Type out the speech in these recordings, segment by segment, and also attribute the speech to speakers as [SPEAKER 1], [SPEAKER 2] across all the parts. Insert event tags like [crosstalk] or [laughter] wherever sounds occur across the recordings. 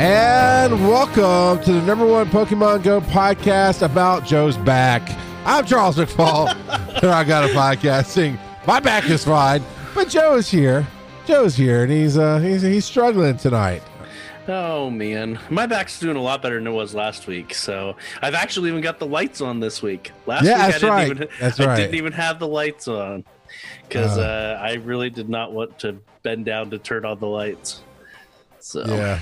[SPEAKER 1] And welcome to the number one Pokemon Go podcast about Joe's back. I'm Charles McFall, [laughs] and I got a podcast saying my back is fine, but Joe is here. Joe's here, and he's uh he's he's struggling tonight.
[SPEAKER 2] Oh man, my back's doing a lot better than it was last week. So I've actually even got the lights on this week. Last
[SPEAKER 1] Yeah,
[SPEAKER 2] week I didn't
[SPEAKER 1] right.
[SPEAKER 2] even [laughs]
[SPEAKER 1] That's
[SPEAKER 2] I
[SPEAKER 1] right.
[SPEAKER 2] didn't even have the lights on because
[SPEAKER 1] Uh.
[SPEAKER 2] uh, I really did not want to bend down to turn on the lights. So
[SPEAKER 1] Yeah.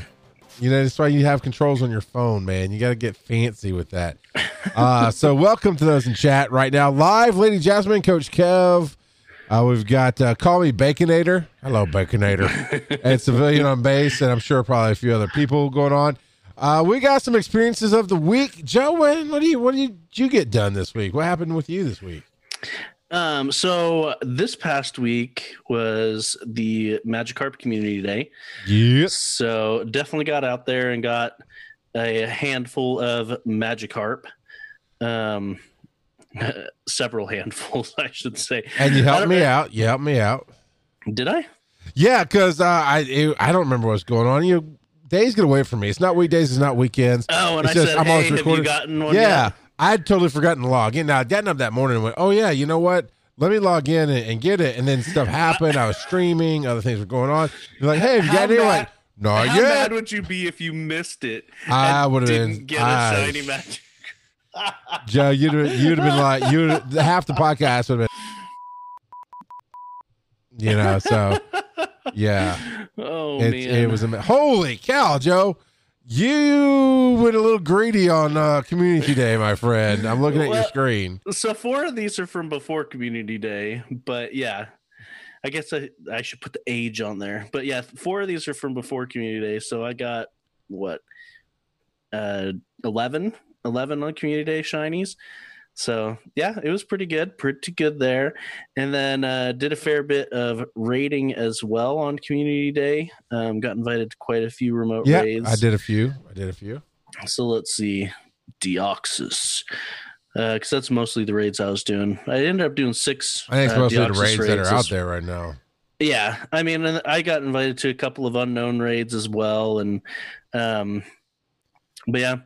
[SPEAKER 1] You know, that's why you have controls on your phone, man. You got to get fancy with that. [laughs] Uh, so, welcome to those in chat right now. Live, Lady Jasmine, Coach Kev. Uh, we've got uh, Call Me Baconator. Hello, Baconator. [laughs] and Civilian on base, and I'm sure probably a few other people going on. Uh, we got some experiences of the week. Joe, what, what do you what did you get done this week? What happened with you this week?
[SPEAKER 2] Um, so this past week was the Magikarp Community Day.
[SPEAKER 1] Yes.
[SPEAKER 2] So definitely got out there and got a handful of Magikarp. Um, [laughs] several handfuls, [laughs] I should say.
[SPEAKER 1] And you helped me out. You helped me out.
[SPEAKER 2] Did I?
[SPEAKER 1] Yeah, because uh, I it, I don't remember what's going on. You days get away from me. It's not weekdays. It's not weekends.
[SPEAKER 2] Oh, and
[SPEAKER 1] It's
[SPEAKER 2] I
[SPEAKER 1] just,
[SPEAKER 2] said,
[SPEAKER 1] I'm
[SPEAKER 2] "Hey,
[SPEAKER 1] always
[SPEAKER 2] have
[SPEAKER 1] recording."
[SPEAKER 2] you gotten one?"
[SPEAKER 1] yeah,
[SPEAKER 2] yet?"
[SPEAKER 1] I'd totally forgotten to log in. Now, getting up that morning and went, oh yeah, you know what? Let me log in and, and get it. And then stuff happened. I was streaming. Other things were going on. You're like, hey, have you
[SPEAKER 2] How
[SPEAKER 1] got it? Like, not
[SPEAKER 2] How
[SPEAKER 1] yet.
[SPEAKER 2] mad would you be if you missed it?
[SPEAKER 1] I would've
[SPEAKER 2] didn't
[SPEAKER 1] been-
[SPEAKER 2] get a
[SPEAKER 1] I-
[SPEAKER 2] shiny magic.
[SPEAKER 1] Joe, you'd have, you'd have been like, you half the podcast would have been, you know. So yeah.
[SPEAKER 2] Oh
[SPEAKER 1] It,
[SPEAKER 2] man,
[SPEAKER 1] it was ama- holy cow, Joe. You went a little greedy on uh, Community Day, my friend. I'm looking at your screen.
[SPEAKER 2] So four of these are from before Community Day, but yeah, I guess I, I should put the age on there. But yeah, four of these are from before Community Day. So I got what, uh, 11, 11 on Community Day shinies. So yeah, it was pretty good, pretty good there. And then uh, did a fair bit of raiding as well on Community Day. Um, got invited to quite a few remote
[SPEAKER 1] Yeah,
[SPEAKER 2] raids.
[SPEAKER 1] I did a few. I did a few.
[SPEAKER 2] So let's see, Deoxys, because that's mostly the raids I was doing. I ended up doing six.
[SPEAKER 1] I think it's
[SPEAKER 2] uh,
[SPEAKER 1] mostly the
[SPEAKER 2] Deoxys
[SPEAKER 1] raids that are
[SPEAKER 2] raids
[SPEAKER 1] out there right now.
[SPEAKER 2] Yeah, I mean, I got invited to a couple of unknown raids as well, and um, but yeah,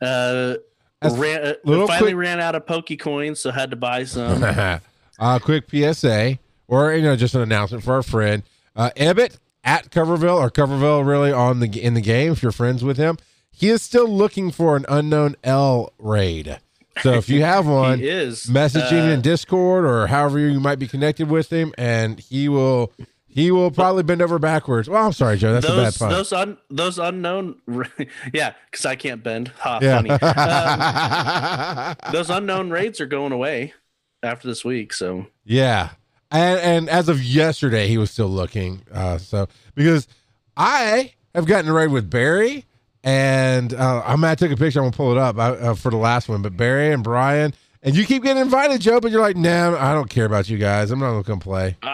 [SPEAKER 2] uh, ran, uh, finally
[SPEAKER 1] quick-
[SPEAKER 2] ran out of Poke coins, so had to buy some. [laughs]
[SPEAKER 1] uh, quick PSA, or you know, just an announcement for our friend uh, Ebbett at Coverville or Coverville, really on the in the game. If you're friends with him, he is still looking for an unknown L raid. So if you have [laughs] one,
[SPEAKER 2] he is
[SPEAKER 1] message him
[SPEAKER 2] uh,
[SPEAKER 1] in Discord or however you might be connected with him, and he will he will probably bend over backwards. Well, I'm sorry, Joe, that's
[SPEAKER 2] those
[SPEAKER 1] a bad pun.
[SPEAKER 2] those un, those unknown, [laughs] yeah, because I can't bend. Ha,
[SPEAKER 1] yeah.
[SPEAKER 2] funny. [laughs] Um, those unknown raids are going away after this week, so
[SPEAKER 1] Yeah. And and as of yesterday, he was still looking. Uh, so because I have gotten a raid with Barry, and uh, I'm gonna take a picture. I'm gonna pull it up uh, uh, for the last one. But Barry and Brian, and you keep getting invited, Joe. But you're like, nah, I don't care about you guys. I'm not gonna come play. [laughs]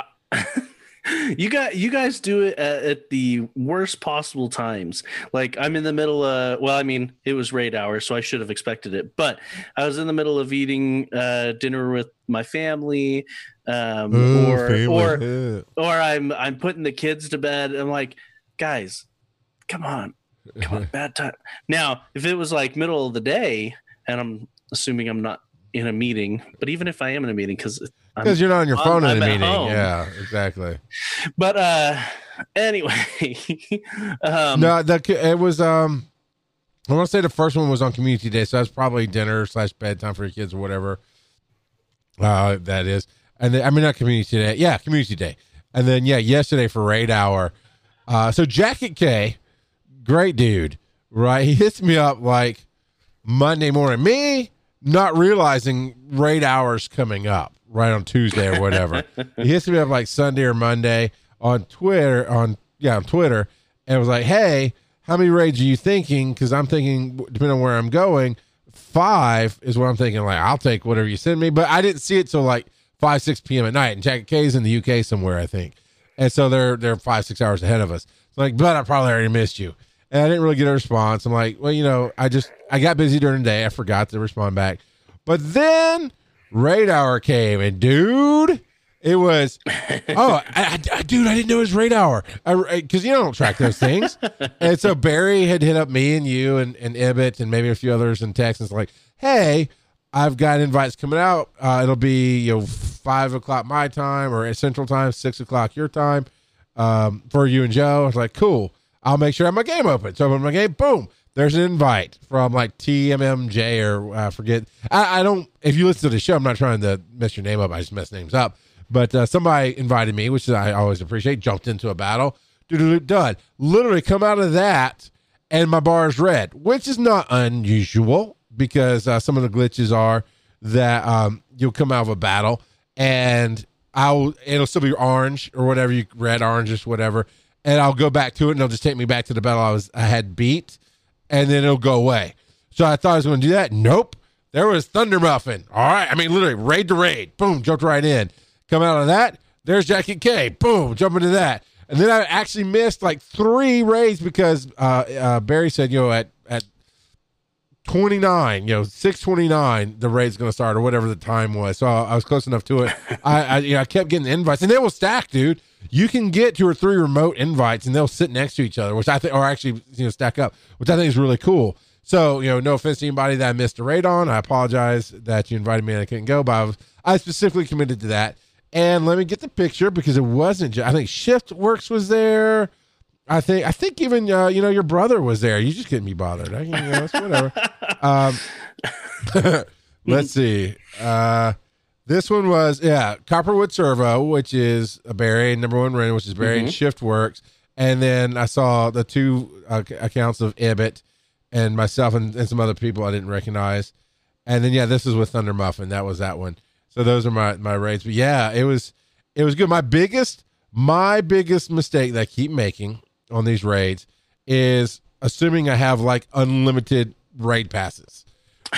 [SPEAKER 2] you got you guys do it at, at the worst possible times like i'm in the middle of well i mean it was raid hour so i should have expected it but i was in the middle of eating uh dinner with my family um
[SPEAKER 1] Ooh,
[SPEAKER 2] or
[SPEAKER 1] family.
[SPEAKER 2] or or i'm i'm putting the kids to bed i'm like guys come on come on [laughs] bad time now if it was like middle of the day and i'm assuming i'm not in a meeting but even if i am in a meeting because
[SPEAKER 1] because you're not on your
[SPEAKER 2] I'm-
[SPEAKER 1] phone in
[SPEAKER 2] I'm
[SPEAKER 1] a meeting.
[SPEAKER 2] home.
[SPEAKER 1] Yeah, exactly.
[SPEAKER 2] but uh [laughs] anyway um
[SPEAKER 1] no, the it was um. I want to say the first one was on Community Day, so that's probably dinner slash bedtime for your kids or whatever. Uh, that is, and then, I mean not Community Day, yeah, Community Day, and then yeah, yesterday for Raid Hour. Uh, so Jacket K, great dude, right? He hits me up like Monday morning. Me not realizing Raid Hours coming up right on Tuesday or whatever. [laughs] he hits me up like Sunday or Monday on Twitter on yeah on Twitter and was like, "Hey, how many raids are you thinking? Because I'm thinking depending on where I'm going, five is what I'm thinking. Like I'll take whatever you send me, but I didn't see it till like five six p.m. at night. And Jacket K's in the UK somewhere, I think, and so they're they're five six hours ahead of us. It's like, but I probably already missed you. And I didn't really get a response. I'm like, well, you know, I just I got busy during the day. I forgot to respond back. But then radar came, and dude, it was [laughs] oh, I, I, dude, I didn't know it was raid hour because you don't track those things. [laughs] and so Barry had hit up me and you and and Ibbot and maybe a few others in Texas, like, hey. I've got invites coming out. Uh, it'll be you know five o'clock my time or Central Time, six o'clock your time um, for you and Joe. I was like, cool. I'll make sure I have my game open. So I open my game. Boom there's an invite from like TMMJ or I uh, forget. I, I, don't. If you listen to the show, I'm not trying to mess your name up. I just mess names up. But uh, somebody invited me, which I always appreciate. Jumped into a battle. Done. Literally come out of that, and my bar is red, which is not unusual because uh, some of the glitches are that um, you'll come out of a battle and I'll it'll still be orange or whatever you red, orange, just whatever, and I'll go back to it and it'll just take me back to the battle I was I had beat and then it'll go away. So I thought I was going to do that. Nope. There was Thunder Muffin. All right. I mean, literally raid to raid. Boom. Jumped right in. Come out of that. There's Jackie K. Boom. Jump into that. And then I actually missed like three raids because uh, uh, Barry said, you know, at, at 29, you know, 629, the raid's going to start or whatever the time was. So I was close enough to it. [laughs] I, I, you know, I kept getting the invites and they will stack, dude you can get two or three remote invites and they'll sit next to each other, which I think, or actually, you know, stack up, which I think is really cool. So, you know, no offense to anybody that I missed a raid on. I apologize that you invited me and I couldn't go, but I, was, I specifically committed to that. And let me get the picture because it wasn't. Just, I think Shift Works was there. I think I think even uh, you know your brother was there. You just couldn't be bothered. I, you know, whatever. [laughs] um, [laughs] let's see. Uh, this one was yeah, Copperwood Servo, which is a Barry number one run, which is Barry mm-hmm. Shift Works, and then I saw the two uh, accounts of Ibbot and myself and, and, some other people I didn't recognize, and then yeah, this is with Thunder Muffin. That was that one. So those are my my raids. But yeah, it was it was good. My biggest my biggest mistake that I keep making on these raids is assuming I have like unlimited raid passes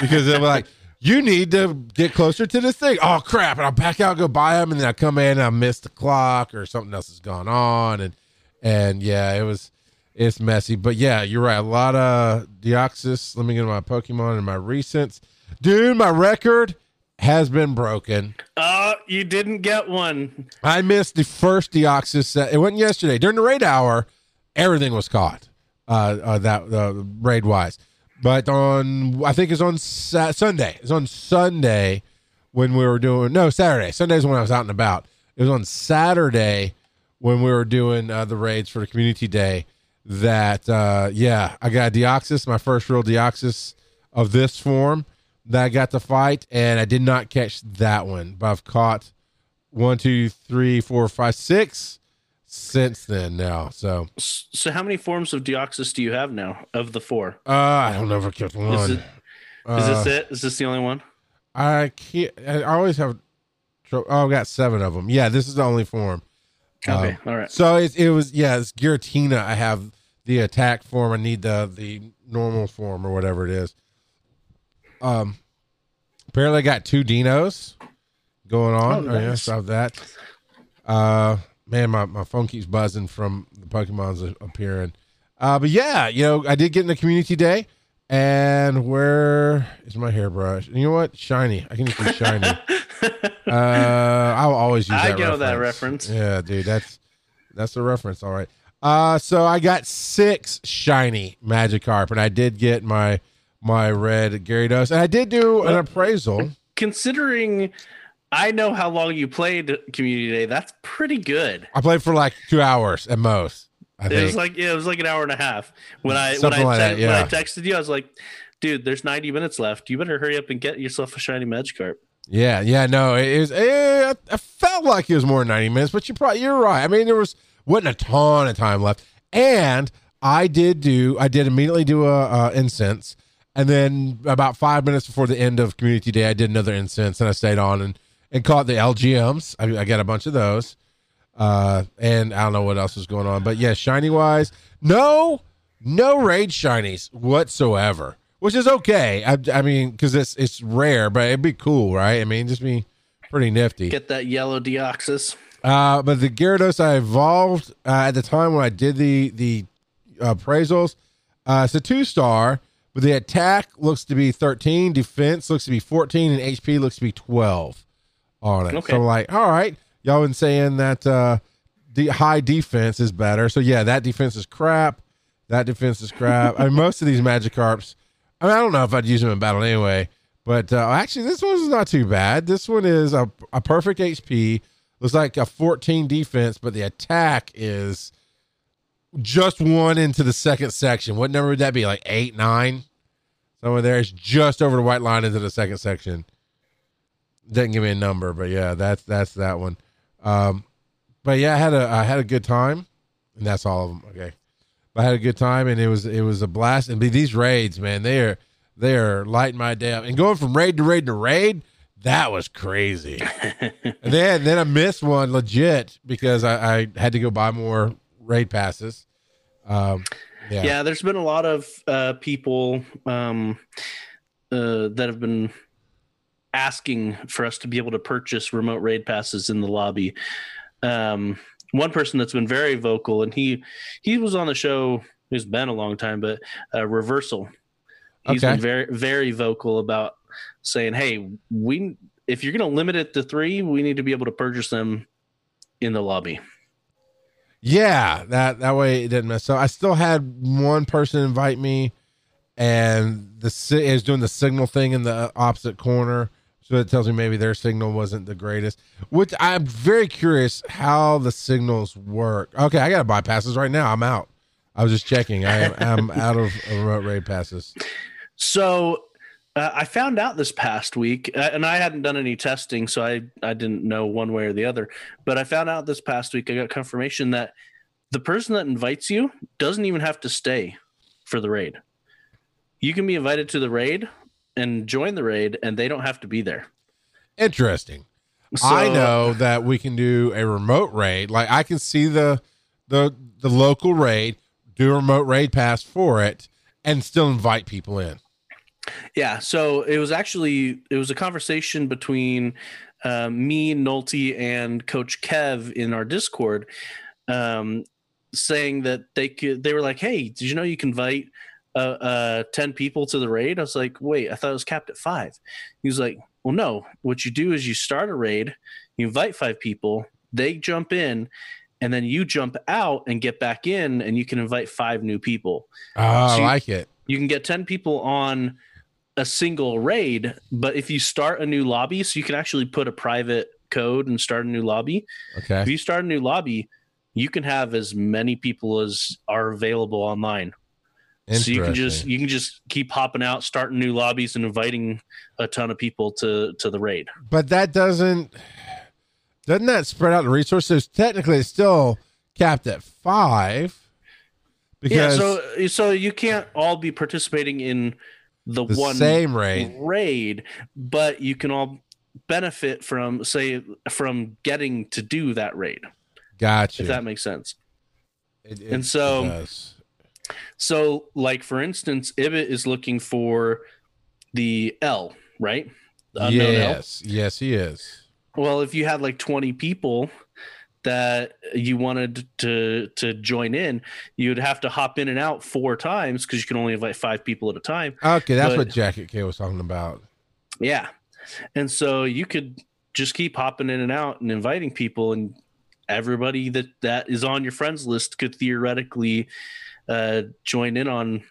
[SPEAKER 1] because they're like you need to get closer to this thing. Oh crap! And I'll back out, go buy them, and then I come in and I miss the clock or something else has gone on, and and yeah, it was it's messy. But yeah, you're right. A lot of Deoxys. Let me get my Pokemon and my recents, dude. My record has been broken.
[SPEAKER 2] Oh, you didn't get one.
[SPEAKER 1] I missed the first Deoxys set. It went yesterday during the raid hour. Everything was caught. Uh, uh that uh, raid wise. But on, I think it's on Sa- Sunday. It's on Sunday when we were doing, no, Saturday. Sunday's when I was out and about. It was on Saturday when we were doing uh, the raids for the community day that, uh, yeah, I got Deoxys, my first real Deoxys of this form that I got to fight. And I did not catch that one, but I've caught one, two, three, four, five, six since then now. So
[SPEAKER 2] so how many forms of Deoxys do you have now of the four?
[SPEAKER 1] Uh I don't know if I kept one.
[SPEAKER 2] Is, it, uh, is this it? Is this the only one?
[SPEAKER 1] I can't I always have oh I've got seven of them. Yeah, this is the only form.
[SPEAKER 2] Okay, um, all right.
[SPEAKER 1] So it, it was yeah, it's Giratina. I have the attack form. I need the the normal form or whatever it is. Um apparently I got two dinos going on. Oh, nice. oh yes, I that. Uh man, my, my phone keeps buzzing from the Pokemon's appearing. Uh, but yeah, you know, I did get in the community day, and where is my hairbrush? And you know what? Shiny. I can just be shiny. [laughs] uh, I'll always use. I that
[SPEAKER 2] know reference. that reference.
[SPEAKER 1] Yeah, dude, that's that's the reference. All right. Uh, so I got six shiny Magikarp, and I did get my my red Gyarados, and I did do an appraisal.
[SPEAKER 2] Considering I know how long you played Community Day. That's pretty good.
[SPEAKER 1] I played for like two hours at most. I
[SPEAKER 2] it
[SPEAKER 1] think.
[SPEAKER 2] was like yeah, it was like an hour and a half. When I Something when I, like te- that, yeah. when I texted you, I was like, "Dude, there's 90 minutes left. You better hurry up and get yourself a shiny Magikarp."
[SPEAKER 1] Yeah, yeah, no, it was. It, I felt like it was more than 90 minutes, but you probably you're right. I mean, there was wasn't a ton of time left, and I did do. I did immediately do a, a incense, and then about five minutes before the end of Community Day, I did another incense, and I stayed on and and caught the Elgyems. I, I got a bunch of those. Uh, and I don't know what else is going on, but yeah, shiny wise, no, no raid shinies whatsoever, which is okay. I, I mean, because it's it's rare, but it'd be cool, right? I mean, just be pretty nifty.
[SPEAKER 2] Get that yellow Deoxys.
[SPEAKER 1] Uh, but the Gyarados I evolved uh, at the time when I did the the appraisals, uh, it's a two star, but the attack looks to be 13, defense looks to be 14, and HP looks to be 12 on it.
[SPEAKER 2] Okay.
[SPEAKER 1] So like, all right, y'all been saying that uh the high defense is better. So yeah, that defense is crap. That defense is crap. I mean, [laughs] most of these Magikarps, I mean, I don't know if I'd use them in battle anyway. But uh, actually, this one's not too bad. This one is a, a perfect HP. Looks like a 14 defense, but the attack is just one into the second section. What number would that be? Like eight, nine? Somewhere there. It's just over the white line into the second section. Didn't give me a number, but yeah, that's that's that one. Um, but yeah, I had a I had a good time, and that's all of them. Okay, but I had a good time, and it was it was a blast. And these raids, man, they are they are lighting my day up. And going from raid to raid to raid, that was crazy. [laughs] and then then I missed one legit because I, I had to go buy more raid passes. Um, yeah.
[SPEAKER 2] yeah there's been a lot of uh, people um, uh, that have been asking for us to be able to purchase remote raid passes in the lobby um, one person that's been very vocal and he he was on the show it's been a long time but uh, reversal He's
[SPEAKER 1] Okay.
[SPEAKER 2] been very very vocal about saying hey we if you're going to limit it to three we need to be able to purchase them in the lobby
[SPEAKER 1] Yeah, that that way it didn't mess up. I still had one person invite me, and the it was doing the signal thing in the opposite corner, so it tells me maybe their signal wasn't the greatest. Which I'm very curious how the signals work. Okay, I got to buy passes right now. I'm out. I was just checking. I am I'm [laughs] out of remote raid passes.
[SPEAKER 2] So uh, I found out this past week, uh, and I hadn't done any testing, so I I didn't know one way or the other. But I found out this past week. I got confirmation that the person that invites you doesn't even have to stay for the raid. You can be invited to the raid and join the raid, and they don't have to be there.
[SPEAKER 1] Interesting.
[SPEAKER 2] So,
[SPEAKER 1] I know that we can do a remote raid. Like I can see the the the local raid, do a remote raid pass for it, and still invite people in.
[SPEAKER 2] Yeah, so it was actually it was a conversation between uh, me, Nolte, and Coach Kev in our Discord, um, saying that they could. They were like, "Hey, did you know you can invite uh, uh, ten people to the raid?" I was like, "Wait, I thought it was capped at five. He was like, "Well, no. What you do is you start a raid, you invite five people, they jump in." And then you jump out and get back in, and you can invite five new people
[SPEAKER 1] Oh, I
[SPEAKER 2] So you-
[SPEAKER 1] like it.
[SPEAKER 2] you can get 10 people on a single raid but if you start a new lobby so you can actually put a private code and start a new lobby
[SPEAKER 1] Okay.
[SPEAKER 2] if you start a new lobby you can have as many people as are available online so you can just you can just keep hopping out starting new lobbies and inviting a ton of people to to the raid
[SPEAKER 1] But that doesn't doesn't that spread out the resources? Technically, it's still capped at five. Because
[SPEAKER 2] yeah so so you can't all be participating in the,
[SPEAKER 1] the
[SPEAKER 2] one
[SPEAKER 1] same raid.
[SPEAKER 2] raid, but you can all benefit from say from getting to do that raid
[SPEAKER 1] Gotcha.
[SPEAKER 2] if that makes sense
[SPEAKER 1] It- it-
[SPEAKER 2] and so-
[SPEAKER 1] does.
[SPEAKER 2] So like for instance ibit is looking for the l right The unknown L.
[SPEAKER 1] yes, yes, he is.
[SPEAKER 2] well if you had like 20 people that you wanted to to join in you'd have to hop in and out four times because you can only invite five people at a time
[SPEAKER 1] Okay, that's
[SPEAKER 2] But-
[SPEAKER 1] what Jacket K was talking about.
[SPEAKER 2] Yeah. And so you could just keep hopping in and out and inviting people and everybody that that is on your friends list could theoretically uh, join in on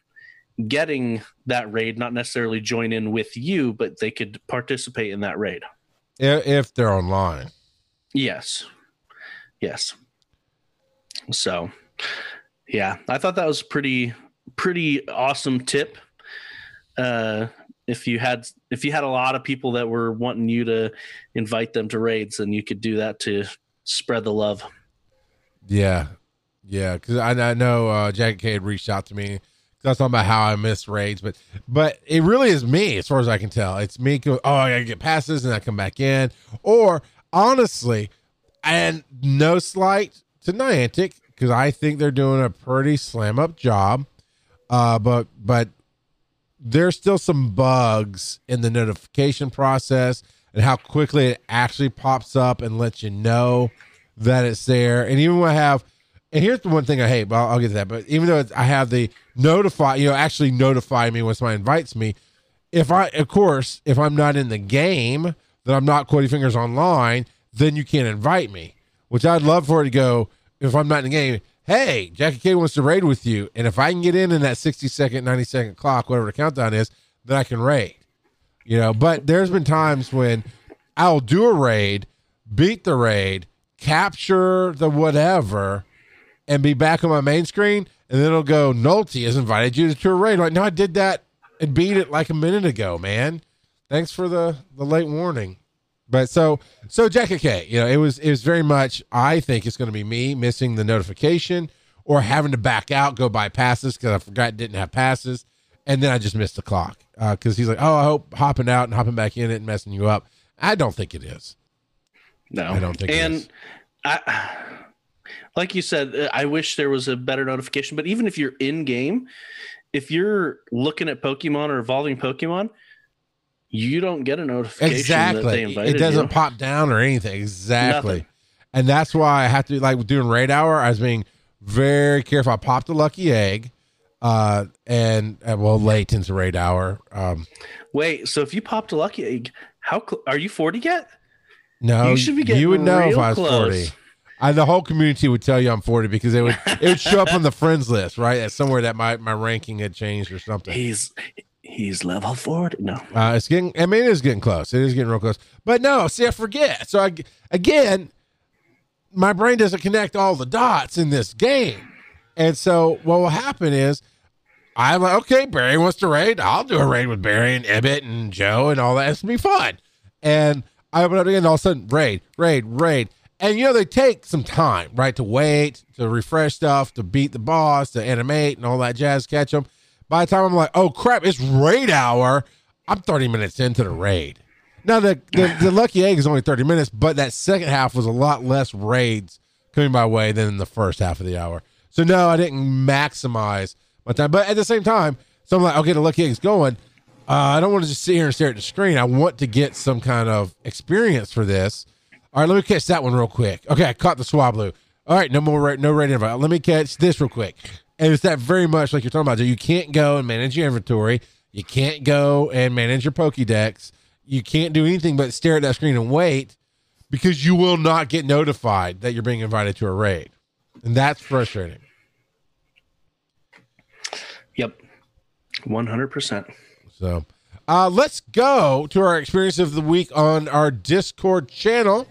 [SPEAKER 2] getting that raid not necessarily join in with you but they could participate in that raid.
[SPEAKER 1] If, they're online.
[SPEAKER 2] yes. Yes. So yeah i thought that was pretty pretty awesome tip. Uh if you had if you had a lot of people that were wanting you to invite them to raids then you could do that to spread the love.
[SPEAKER 1] Yeah, yeah. Because I, I know uh, Jacket K had reached out to me. I was talking about how I miss raids, but but it really is me as far as I can tell. It's me. Go, oh, I gotta get passes and I come back in. Or honestly, and no slight to Niantic because I think they're doing a pretty slam up job. Uh, but but there's still some bugs in the notification process and how quickly it actually pops up and lets you know that it's there. And even when I have And here's the one thing I hate, but I'll, I'll get to that. But even though I have the notify, you know, actually notify me when somebody invites me. If I, of course, if I'm not in the game, that I'm not Cody Fingers online, then you can't invite me. Which I'd love for it to go. If I'm not in the game, hey, Jackie K wants to raid with you, and if I can get in in that 60 second, 90 second clock, whatever the countdown is, then I can raid. You know, but there's been times when I'll do a raid, beat the raid, capture the whatever, and be back on my main screen, and then it'll go, Nolte has invited you to a raid. Like, no, I did that and beat it like a minute ago, man. Thanks for the the late warning. But so so Jackie K, you know, it was it was very much I think it's gonna be me missing the notification or having to back out, go buy passes because I forgot didn't have passes, and then I just missed the clock. Because uh, he's like, Oh, I hope hopping out and hopping back in it and messing you up. I don't think it is.
[SPEAKER 2] No,
[SPEAKER 1] I don't think it
[SPEAKER 2] And. I, like you said, uh, I wish there was a better notification. But even if you're in game, if you're looking at Pokemon or evolving Pokemon, you don't get a notification that
[SPEAKER 1] Exactly. It doesn't
[SPEAKER 2] you.
[SPEAKER 1] pop down or anything. Exactly.
[SPEAKER 2] Nothing.
[SPEAKER 1] And that's why I have to like doing raid hour. I was being very careful. I popped a lucky egg, uh, and uh, well, late into raid hour. Um,
[SPEAKER 2] Wait, so if you popped a lucky egg, how cl- are you 40 yet?
[SPEAKER 1] no,
[SPEAKER 2] You should be getting
[SPEAKER 1] you would know if I was
[SPEAKER 2] close.
[SPEAKER 1] forty. I, the whole community would tell you I'm 40 because it would it would show up on the friends list, right? At somewhere that my my ranking had changed or something.
[SPEAKER 2] He's he's level 40. No.
[SPEAKER 1] Uh, it's getting. I mean, it is getting close. It is getting real close. But no, see, I forget. So I again, my brain doesn't connect all the dots in this game, and so what will happen is. I'm like, okay, Barry wants to raid. I'll do a raid with Barry and Ibbot and Joe and all that. It's gonna be fun. And I open up again, all of a sudden, raid, raid, raid. And you know, they take some time, right, to wait, to refresh stuff, to beat the boss, to animate and all that jazz, catch them. By the time I'm like, oh crap, it's raid hour, I'm 30 minutes into the raid. Now the, the [laughs] the lucky egg is only 30 minutes, but that second half was a lot less raids coming my way than in the first half of the hour. So no, I didn't maximize my time. But at the same time, so I'm like, okay, the lucky egg's going. Uh, I don't want to just sit here and stare at the screen. I want to get some kind of experience for this. All right, let me catch that one real quick. Okay, I caught the Swablu. All right, no more, no rating invite. Let me catch this real quick. And it's that very much like you're talking about. So you can't go and manage your inventory. You can't go and manage your Pokédex. You can't do anything but stare at that screen and wait because you will not get notified that you're being invited to a raid. And that's frustrating.
[SPEAKER 2] Yep. 100%.
[SPEAKER 1] So uh, let's go to our experience of the week on our Discord channel.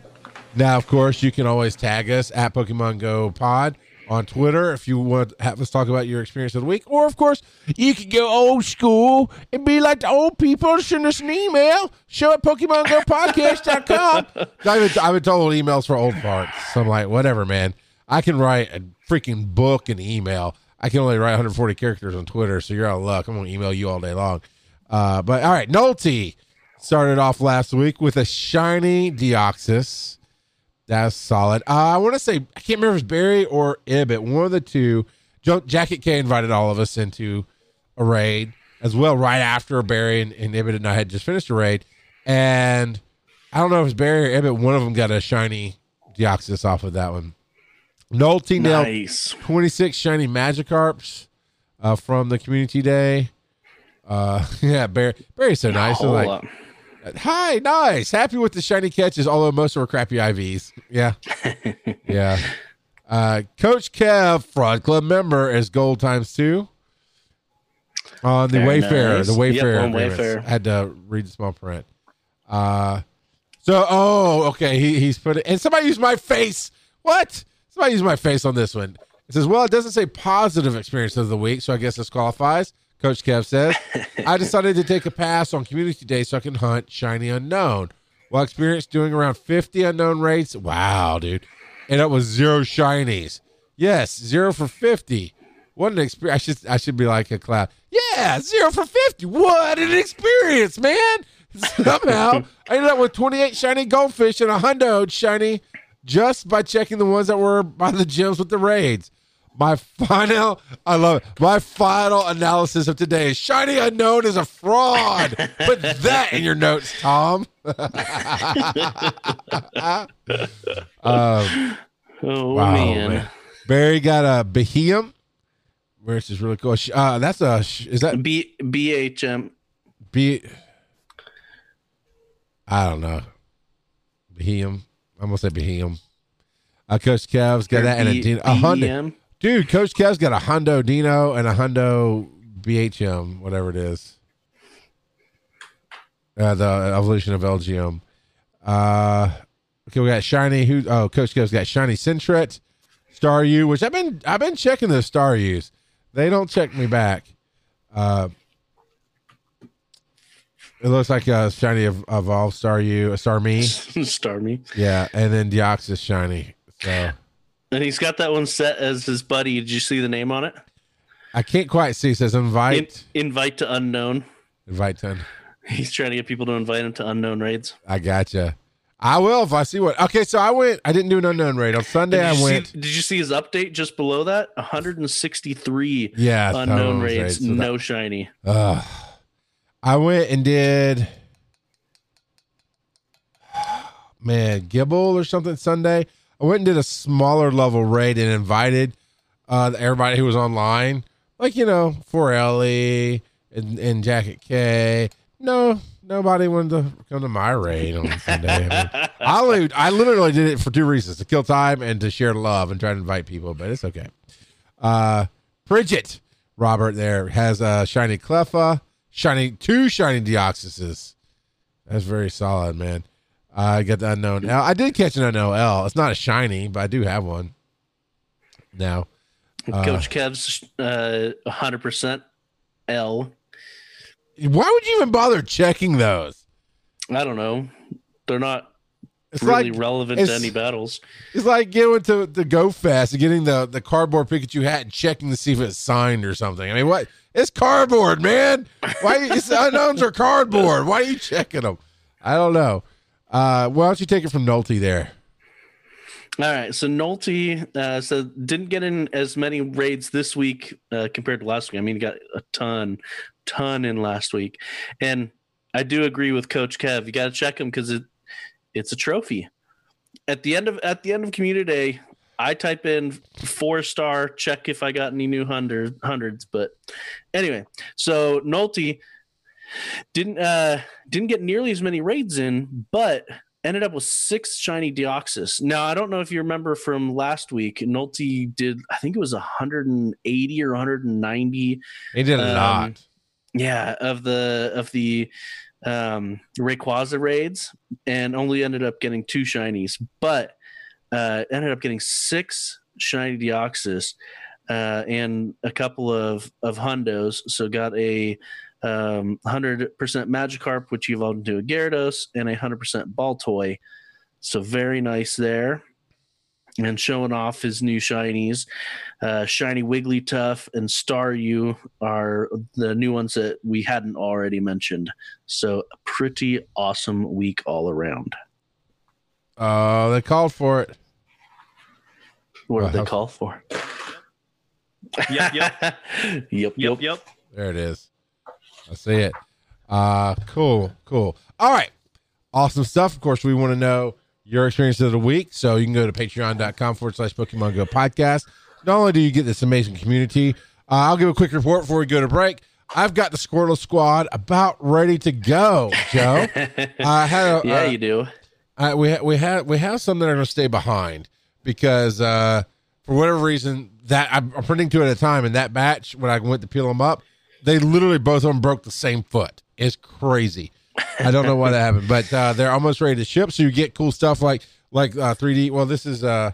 [SPEAKER 1] Now, of course, you can always tag us at Pokemon Go Pod on Twitter if you want to have us talk about your experience of the week. Or, of course, you can go old school and be like the old people, send us an email, show at PokemonGoPodcast.com. [laughs] I've been, I've been told emails for old parts. So I'm like, whatever, man. I can write a freaking book and email. I can only write 140 characters on Twitter, so you're out of luck. I'm going to email you all day long. Uh, but all right, Nolte started off last week with a shiny Deoxys. That's solid. Uh, I want to say I can't remember if it's Barry or Ibbot, one of the two. Jacket K invited all of us into a raid as well, right after Barry and, and and I had just finished a raid, and I don't know if it's Barry or Ibbot. One of them got a shiny Deoxys off of that one. Nailed
[SPEAKER 2] Nice.
[SPEAKER 1] 26 shiny Magikarps uh, from the community day. Uh, [laughs] yeah, Barry, Barry's so nice. Like,
[SPEAKER 2] up.
[SPEAKER 1] Hi, nice, happy with the shiny catches. Although most of were crappy IVs. Yeah, [laughs] yeah. Uh, Coach Kev, Fraud Club member, is gold times two. On the
[SPEAKER 2] Very
[SPEAKER 1] Wayfarer,
[SPEAKER 2] nice.
[SPEAKER 1] the Wayfarer,
[SPEAKER 2] Yep. Wayfarer.
[SPEAKER 1] I had to read the small print. Uh, so oh, okay, he, he's put it, and somebody used my face. What? Somebody used my face on this one. It says, well, it doesn't say positive experience of the week, so I guess this qualifies. Coach Kev says, [laughs] I decided to take a pass on community day so I can hunt shiny unknown. While experienced doing around 50 unknown rates. Wow, dude. And it was zero shinies. Yes, zero for 50. What an experience. I should I should be like a cloud. Yeah, zero for 50. What an experience, man. [laughs] Somehow I ended up with 28 shiny goldfish and a hundo shiny just by checking the ones that were by the gyms with the raids. My final, I love it. My final analysis of today is shiny unknown is a fraud. [laughs] Put that in your notes, Tom. [laughs] um,
[SPEAKER 2] Oh,
[SPEAKER 1] Wow,
[SPEAKER 2] man.
[SPEAKER 1] man. Barry got a Beheeyem, which is really cool. Uh, that's a is that
[SPEAKER 2] B BHM.
[SPEAKER 1] B? I don't know. Beheeyem. I'm gonna say Beheeyem. Uh, Coach Kev's got that and a, a
[SPEAKER 2] hundo.
[SPEAKER 1] Dude, Coach Kev's got a Hundo Dino and a Hundo BHM, whatever it is. Uh, the evolution of Elgyem. Uh, okay, we got shiny. Who? Oh, Coach Kev's got shiny Sentret, Star U, which I've been I've been checking those Staryu's. They don't check me back. Uh, it looks like a shiny ev- evolved Staryu, a
[SPEAKER 2] Starmie, [laughs] Starmie.
[SPEAKER 1] yeah, and then Deoxys shiny. So
[SPEAKER 2] And he's got that one set as his buddy. Did you see the name on it?
[SPEAKER 1] I can't quite see. It says
[SPEAKER 2] In,
[SPEAKER 1] invite.
[SPEAKER 2] invite to unknown.
[SPEAKER 1] Invite ten.
[SPEAKER 2] He's trying to get people to invite him to unknown raids.
[SPEAKER 1] I gotcha. I will if I see what. Okay, so I went. I didn't do an unknown raid on Sunday. I went.
[SPEAKER 2] see, did you see his update just below that? 163
[SPEAKER 1] Yeah,
[SPEAKER 2] unknown raids,
[SPEAKER 1] raids, so that-
[SPEAKER 2] no shiny.
[SPEAKER 1] Ugh. I went and did. Man, Gible or something Sunday. I went and did a smaller level raid and invited uh, everybody who was online, like you know, for Ellie and, and Jacket K. No, nobody wanted to come to my raid on Sunday. I mean, [laughs] I, I literally did it for two reasons: to kill time and to share love and try to invite people. But it's okay. Uh, Bridget Robert there has a shiny Cleffa, shiny two shiny Deoxyses. That's very solid, man. I got the unknown L. I did catch an unknown L. It's not a shiny, but I do have one now. Uh,
[SPEAKER 2] Coach Kev's uh, 100% L.
[SPEAKER 1] Why would you even bother checking those?
[SPEAKER 2] I don't know. They're not
[SPEAKER 1] It's
[SPEAKER 2] really
[SPEAKER 1] like
[SPEAKER 2] relevant to any battles.
[SPEAKER 1] it's like going to the Go Fest and getting the the cardboard Pikachu hat and checking to see if it's signed or something. I mean, what? It's cardboard, man. Why? It's [laughs] unknowns are cardboard. Why are you checking them? I don't know. Uh, why don't you take it from Nolte there?
[SPEAKER 2] All right, so Nolte uh, so didn't get in as many raids this week uh, compared to last week. I mean, he got a ton, ton in last week, and I do agree with Coach Kev. You got to check him because it it's a trophy. At the end of at the end of Community Day, I type in four star, check if I got any new hundred hundreds. But anyway, so Nolte didn't uh didn't get nearly as many raids in, but ended up with six shiny Deoxys. Now I don't know if you remember from last week, Nolte did I think it was 180 or 190
[SPEAKER 1] He did a
[SPEAKER 2] Um,
[SPEAKER 1] lot.
[SPEAKER 2] yeah of the of the um Rayquaza raids and only ended up getting two shinies, but uh ended up getting six shiny Deoxys uh and a couple of of hundos. So got a um 100% Magikarp which evolved into a Gyarados and a 100% Baltoy. So very nice there. And showing off his new shinies. Uh, Shiny Wigglytuff and Staryu are the new ones that we hadn't already mentioned. So a pretty awesome week all around.
[SPEAKER 1] Uh, they called for it.
[SPEAKER 2] What
[SPEAKER 1] Well,
[SPEAKER 2] did they
[SPEAKER 1] how-
[SPEAKER 2] call for?
[SPEAKER 3] Yep, yep, [laughs]
[SPEAKER 2] yep,
[SPEAKER 3] yep,
[SPEAKER 2] yep.
[SPEAKER 3] yep.
[SPEAKER 1] There it is. I see it. Uh, cool, cool. All right. Awesome stuff. Of course, we want to know your experience of the week. So you can go to patreon.com forward slash Pokemon Go podcast. Not only do you get this amazing community, uh, I'll give a quick report before we go to break. I've got the Squirtle Squad about ready to go, Joe. [laughs] I had a,
[SPEAKER 2] yeah,
[SPEAKER 1] uh,
[SPEAKER 2] you do.
[SPEAKER 1] uh, we ha- we have we have some that are going to stay behind because uh, for whatever reason that I'm, I'm printing two at a time. And that batch when I went to peel them up, they literally both of them broke the same foot. It's crazy. I don't know why that happened, but uh, they're almost ready to ship. So you get cool stuff like like uh, 3D. Well, this is uh,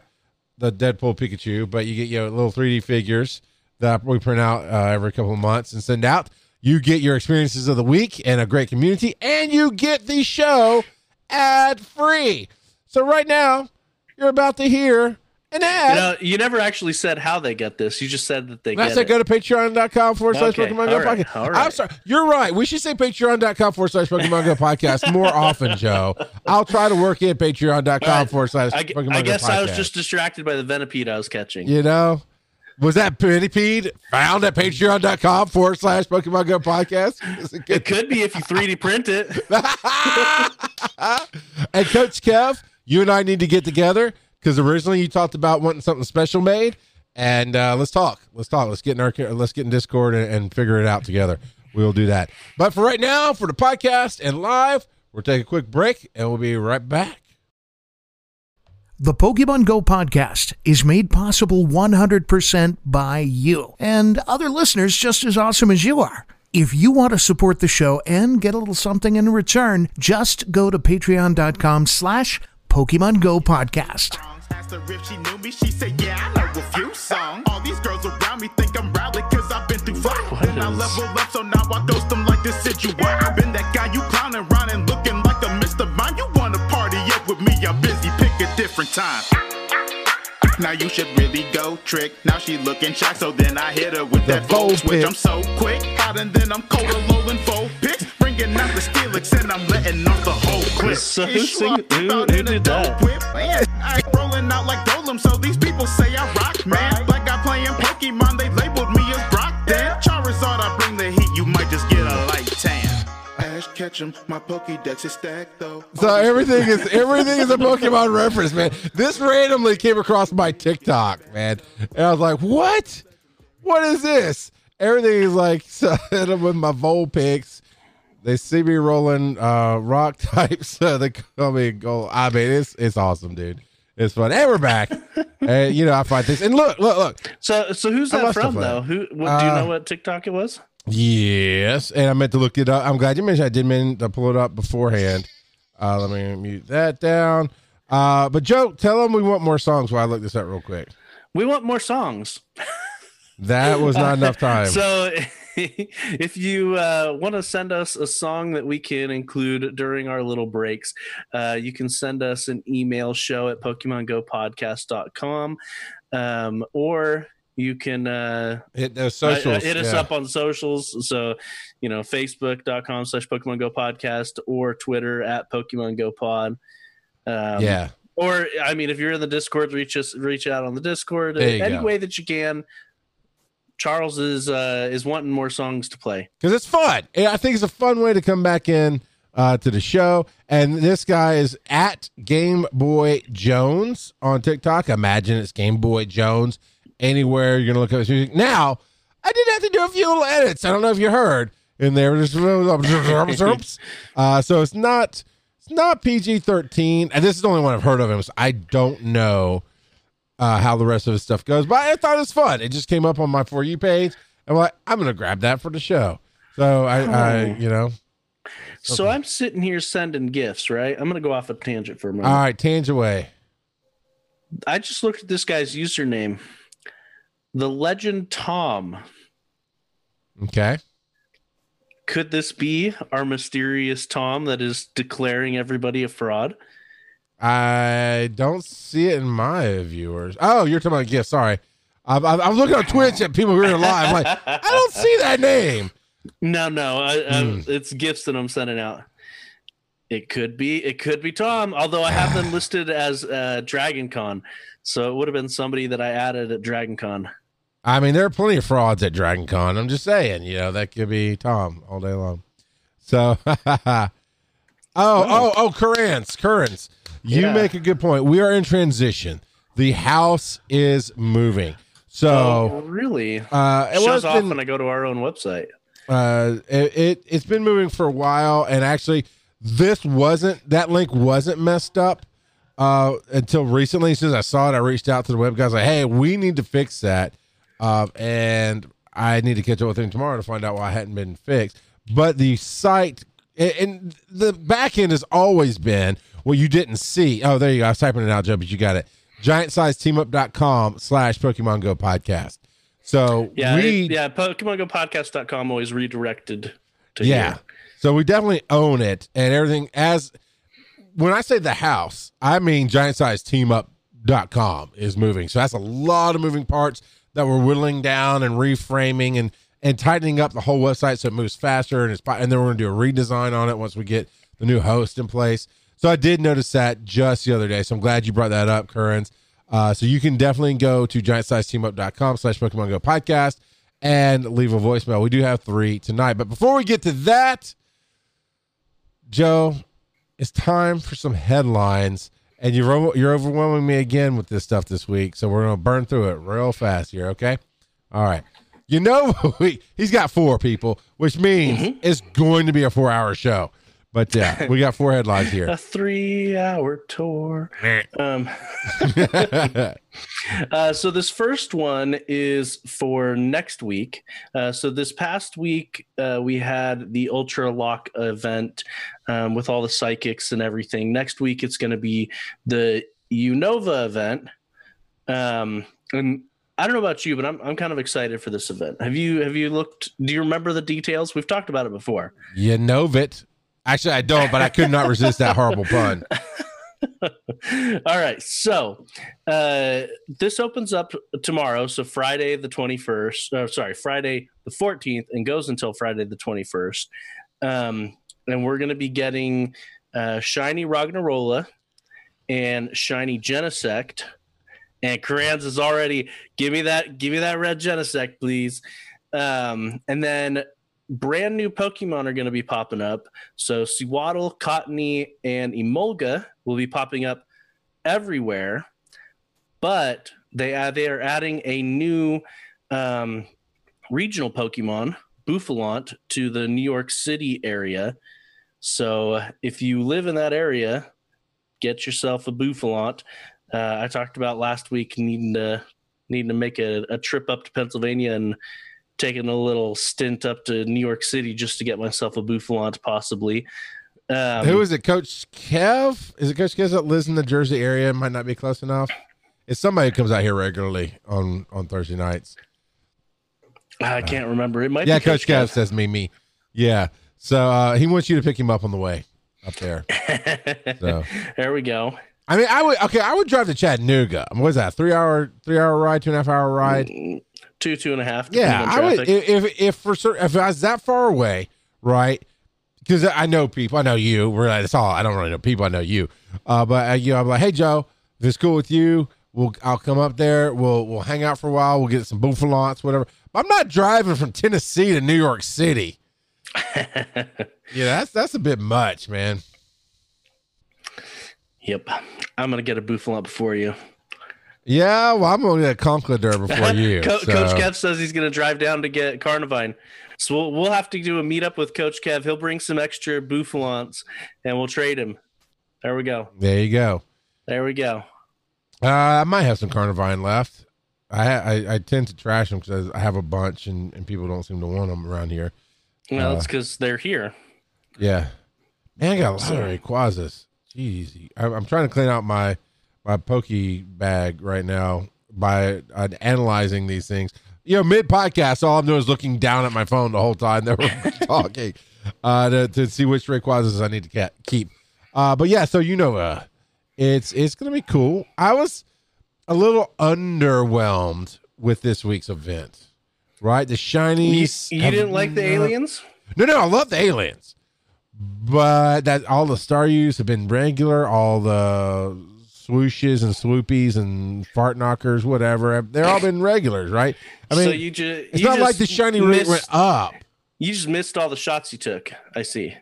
[SPEAKER 1] the Deadpool Pikachu, but you get your little 3D figures that we print out uh, every couple of months and send out. You get your experiences of the week and a great community, and you get the show ad free. So right now, you're about to hear an ad.
[SPEAKER 2] You know, you never actually said how they get this. You just said that they
[SPEAKER 1] I
[SPEAKER 2] get
[SPEAKER 1] said
[SPEAKER 2] it.
[SPEAKER 1] go to patreon.com forward slash
[SPEAKER 2] Okay,
[SPEAKER 1] Pokemon Go
[SPEAKER 2] right,
[SPEAKER 1] podcast.
[SPEAKER 2] all
[SPEAKER 1] I'm sorry. You're right. We should say patreon.com forward slash Pokemon Go podcast more often, Joe. I'll try to work in patreon.com
[SPEAKER 2] right.
[SPEAKER 1] forward slash
[SPEAKER 2] I,
[SPEAKER 1] Pokemon
[SPEAKER 2] I
[SPEAKER 1] Go
[SPEAKER 2] guess I was just distracted by the Venipede I was catching.
[SPEAKER 1] You know? Was that Pentipede found at patreon.com forward slash Pokemon Go podcast? It
[SPEAKER 2] It could be if you 3D print it. [laughs]
[SPEAKER 1] and Coach Kev, you and I need to get together because originally you talked about wanting something special made, and uh, let's talk. Let's talk. Let's get in our let's get in Discord and, and figure it out together. We'll do that. But for right now, for the podcast and live, we'll take a quick break and we'll be right back.
[SPEAKER 4] The Pokemon Go podcast is made possible 100% by you and other listeners just as awesome as you are. If you want to support the show and get a little something in return, just go to patreon.com slash Pokemon Go podcast.
[SPEAKER 5] Asked her if she knew me, she said, Yeah, I know a few songs. All these girls around me think I'm rowdy cause I've been through fire. Then I level up, so now I ghost them like this situation. I've been that guy you clowning around and looking like a Mr. Mime. You wanna party up with me, I'm busy, pick a different time. Now you should really go trick. Now she looking shy, so then I hit her with
[SPEAKER 1] The
[SPEAKER 5] that
[SPEAKER 1] Volt
[SPEAKER 5] switch. I'm so quick, hot and then I'm cold, rolling full picks. Bringing out the Steelix and I'm letting off the whole clip.
[SPEAKER 2] So
[SPEAKER 5] It's
[SPEAKER 2] sing-
[SPEAKER 5] swap
[SPEAKER 2] who-
[SPEAKER 5] out
[SPEAKER 2] who
[SPEAKER 5] in a
[SPEAKER 2] did
[SPEAKER 5] dope
[SPEAKER 2] that?
[SPEAKER 5] whip. Man, I rolling out like Golem, so these people say I rock, man. Like I playing Pokemon, they labeled me as Brock. Damn, Charizard, I bring the heat, you might just get a light tan. Ash Ketchum, my Pokédex is stacked though.
[SPEAKER 1] So everything is everything is a Pokemon [laughs] reference, man. This randomly came across my TikTok, man, and I was like, "What? What is this?" Everything is like [laughs] so I'm with my Vulpix. They see me rolling uh, rock [laughs] types. So they call me gold. I mean, it's it's awesome, dude. It's fun. And we're back. [laughs] and you know, I find this. And look, look, look.
[SPEAKER 2] So so who's that from though? Who? What, do you
[SPEAKER 1] Uh,
[SPEAKER 2] know what TikTok it was?
[SPEAKER 1] Yes, and I meant to look it up. I'm glad you mentioned. I did mean to pull it up beforehand. Uh, let me mute that down. Uh, but Joe, tell them we want more songs while I look this up real quick.
[SPEAKER 2] We want more songs.
[SPEAKER 1] That was not [laughs] enough time.
[SPEAKER 2] So [laughs] if you uh, want to send us a song that we can include during our little breaks, uh, you can send us an email show at PokemonGoPodcast.com um, or you can uh,
[SPEAKER 1] hit those
[SPEAKER 2] uh,
[SPEAKER 1] socials.
[SPEAKER 2] uh, hit us
[SPEAKER 1] yeah.
[SPEAKER 2] up on socials. So, you know, Facebook.com slash Pokemon Go Podcast or Twitter at Pokemon Go Pod. Um,
[SPEAKER 1] yeah,
[SPEAKER 2] or I mean, if you're in the Discord, reach us, reach out on the Discord any
[SPEAKER 1] go.
[SPEAKER 2] way that you can. Charles is uh, is wanting more songs to play.
[SPEAKER 1] because it's fun. I think it's a fun way to come back in uh, to the show. And this guy is at Game Boy Jones on TikTok. Imagine it's Game Boy Jones anywhere you're gonna look at his music. Now, I did have to do a few little edits. I don't know if you heard in there. [laughs] uh, so it's not it's not PG thirteen, and this is the only one I've heard of him. So I don't know uh, how the rest of his stuff goes, but I thought it was fun. It just came up on my for you page. I'm like, I'm gonna grab that for the show. So I, I
[SPEAKER 2] Oh.
[SPEAKER 1] you know,
[SPEAKER 2] So I'm sitting here sending gifts, right? I'm gonna go off a tangent for a moment.
[SPEAKER 1] all right, tangent away.
[SPEAKER 2] I just looked at this guy's username, the legend Tom.
[SPEAKER 1] Okay,
[SPEAKER 2] Could this be our mysterious Tom that is declaring everybody a fraud?
[SPEAKER 1] I don't see it in my viewers. Oh, you're talking about gifts. Sorry, I, I, I was looking on Twitch at people who are live. I'm like, I don't see that name.
[SPEAKER 2] No, no, I,
[SPEAKER 1] Hmm.
[SPEAKER 2] it's gifts that I'm sending out. It could be, it could be Tom. Although I have them [sighs] listed as uh, Dragon Con, so it would have been somebody that I added at Dragon Con.
[SPEAKER 1] I mean, there are plenty of frauds at Dragon Con. I'm just saying, you know, that could be Tom all day long. So, [laughs] oh, oh, oh, Currens, Currens. You
[SPEAKER 2] Yeah.
[SPEAKER 1] make a good point. We are in transition. The house is moving. So,
[SPEAKER 2] really?
[SPEAKER 1] uh, it
[SPEAKER 2] shows off
[SPEAKER 1] been,
[SPEAKER 2] when I go to our own website.
[SPEAKER 1] Uh, it, it it's been moving for a while, and actually, this wasn't that link wasn't messed up uh, until recently. As soon as I saw it, I reached out to the web guys like, "Hey, we need to fix that," um, and I need to catch up with him tomorrow to find out why it hadn't been fixed. But the site and, and the back end has always been well, you didn't see. Oh, there you go. I was typing it out, Joe, but you got it. GiantSizeTeamUp.com slash Pokemon Go podcast. So
[SPEAKER 2] Yeah,
[SPEAKER 1] we
[SPEAKER 2] it, yeah. PokemonGoPodcast.com always redirected to
[SPEAKER 1] yeah.
[SPEAKER 2] here.
[SPEAKER 1] So we definitely own it and everything as when I say the house, I mean giantsizeteamup.com is moving. So that's a lot of moving parts that we're whittling down and reframing and and tightening up the whole website so it moves faster and it's and then we're going to do a redesign on it once we get the new host in place. So I did notice that just the other day. So I'm glad you brought that up, Currens. Uh, so you can definitely go to giantsizeteamup.com slash Pokemon Go podcast and leave a voicemail. We do have three tonight. But before we get to that, Joe, it's time for some headlines. and you're you're overwhelming me again with this stuff this week. So we're gonna burn through it real fast here. Okay. All right. You know, [laughs] we, he's got four people, which means it's going to be a four hour show. But yeah, we got four headlines here. [laughs]
[SPEAKER 2] A three-hour tour. Um, [laughs] uh, so this first one is for next week. Uh, so this past week uh, we had the Ultra Lock event um, with all the psychics and everything. Next week it's going to be the Unova event. Um, and I don't know about you, but I'm I'm kind of excited for this event. Have you have you looked? Do you remember the details? We've talked about it before.
[SPEAKER 1] You know it. Actually, I don't, but I could not resist that horrible pun. [laughs] [laughs]
[SPEAKER 2] All right. So uh, this opens up tomorrow. So Friday the 21st, uh, sorry, Friday the 14th, and goes until Friday the 21st. Um, and we're going to be getting uh, Shiny Roggenrola and Shiny Genesect. And Currens is already, give me that, give me that red Genesect, please. Um, and then brand new Pokemon are going to be popping up. So Sewaddle, Cottonee, and Emolga will be popping up everywhere. But they they are adding a new um, regional Pokemon, Bouffalant, to the New York City area. So if you live in that area, get yourself a Bouffalant. Uh, I talked about last week needing to needing to make a, a trip up to Pennsylvania and taking a little stint up to New York City just to get myself a Bouffalant, possibly. Um,
[SPEAKER 1] Who is it, Coach Kev? Is it Coach Kev that lives in the Jersey area? Might not be close enough. It's somebody who comes out here regularly on on Thursday nights.
[SPEAKER 2] I can't remember. It might
[SPEAKER 1] Yeah,
[SPEAKER 2] be
[SPEAKER 1] Coach Kev says me, me. Yeah. So uh, he wants you to pick him up on the way up there. [laughs] So
[SPEAKER 2] there we go.
[SPEAKER 1] I mean, I would okay. I would drive to Chattanooga. What is that? Three hour, three hour ride, two and a half hour ride.
[SPEAKER 2] Two, two and a half.
[SPEAKER 1] Yeah, I would if if, if for certain if I was that far away, right? Because I know people, I know you. We're like, that's all. I don't really know people. I know you. Uh, but uh, you know, I'm like, hey Joe, if it's cool with you, we'll I'll come up there. We'll we'll hang out for a while. We'll get some bouffalants, whatever. But I'm not driving from Tennessee to New York City. [laughs] yeah, that's that's a bit much, man.
[SPEAKER 2] Yep. I'm gonna get a Bouffalant before you.
[SPEAKER 1] Yeah, well, I'm gonna get a Conquilor [laughs] before you.
[SPEAKER 2] Co-
[SPEAKER 1] so-
[SPEAKER 2] Coach Kev says he's gonna drive down to get Carnivine. So we'll, we'll have to do a meetup with Coach Kev. He'll bring some extra Bouffalants and we'll trade him. There we go.
[SPEAKER 1] There you go.
[SPEAKER 2] There we go.
[SPEAKER 1] Uh, I might have some Carnivine left. I I, I tend to trash them because I have a bunch and, and people don't seem to want them around here.
[SPEAKER 2] Well,
[SPEAKER 1] Uh,
[SPEAKER 2] it's because they're here.
[SPEAKER 1] Yeah, man, I got a lot of Rayquazas. Jeez, I, I'm trying to clean out my my Poke bag right now by uh, analyzing these things. You know, mid podcast, all I'm doing is looking down at my phone the whole time that we're [laughs] talking uh, to to see which Rayquazas I need to ca- keep. Uh, but yeah, so you know, uh, it's it's gonna be cool. I was a little underwhelmed with this week's event. Right, the
[SPEAKER 2] You,
[SPEAKER 1] shinies.
[SPEAKER 2] you
[SPEAKER 1] have
[SPEAKER 2] didn't like the aliens?
[SPEAKER 1] no, no, I love the aliens, but that all the Staryus have been regular. All the swooshes and swoopies and fart knockers, whatever, they're all been regulars, right? I mean,
[SPEAKER 2] so you just
[SPEAKER 1] it's
[SPEAKER 2] you
[SPEAKER 1] not like the shiny
[SPEAKER 2] missed,
[SPEAKER 1] went up.
[SPEAKER 2] You just missed all the shots you took. I see.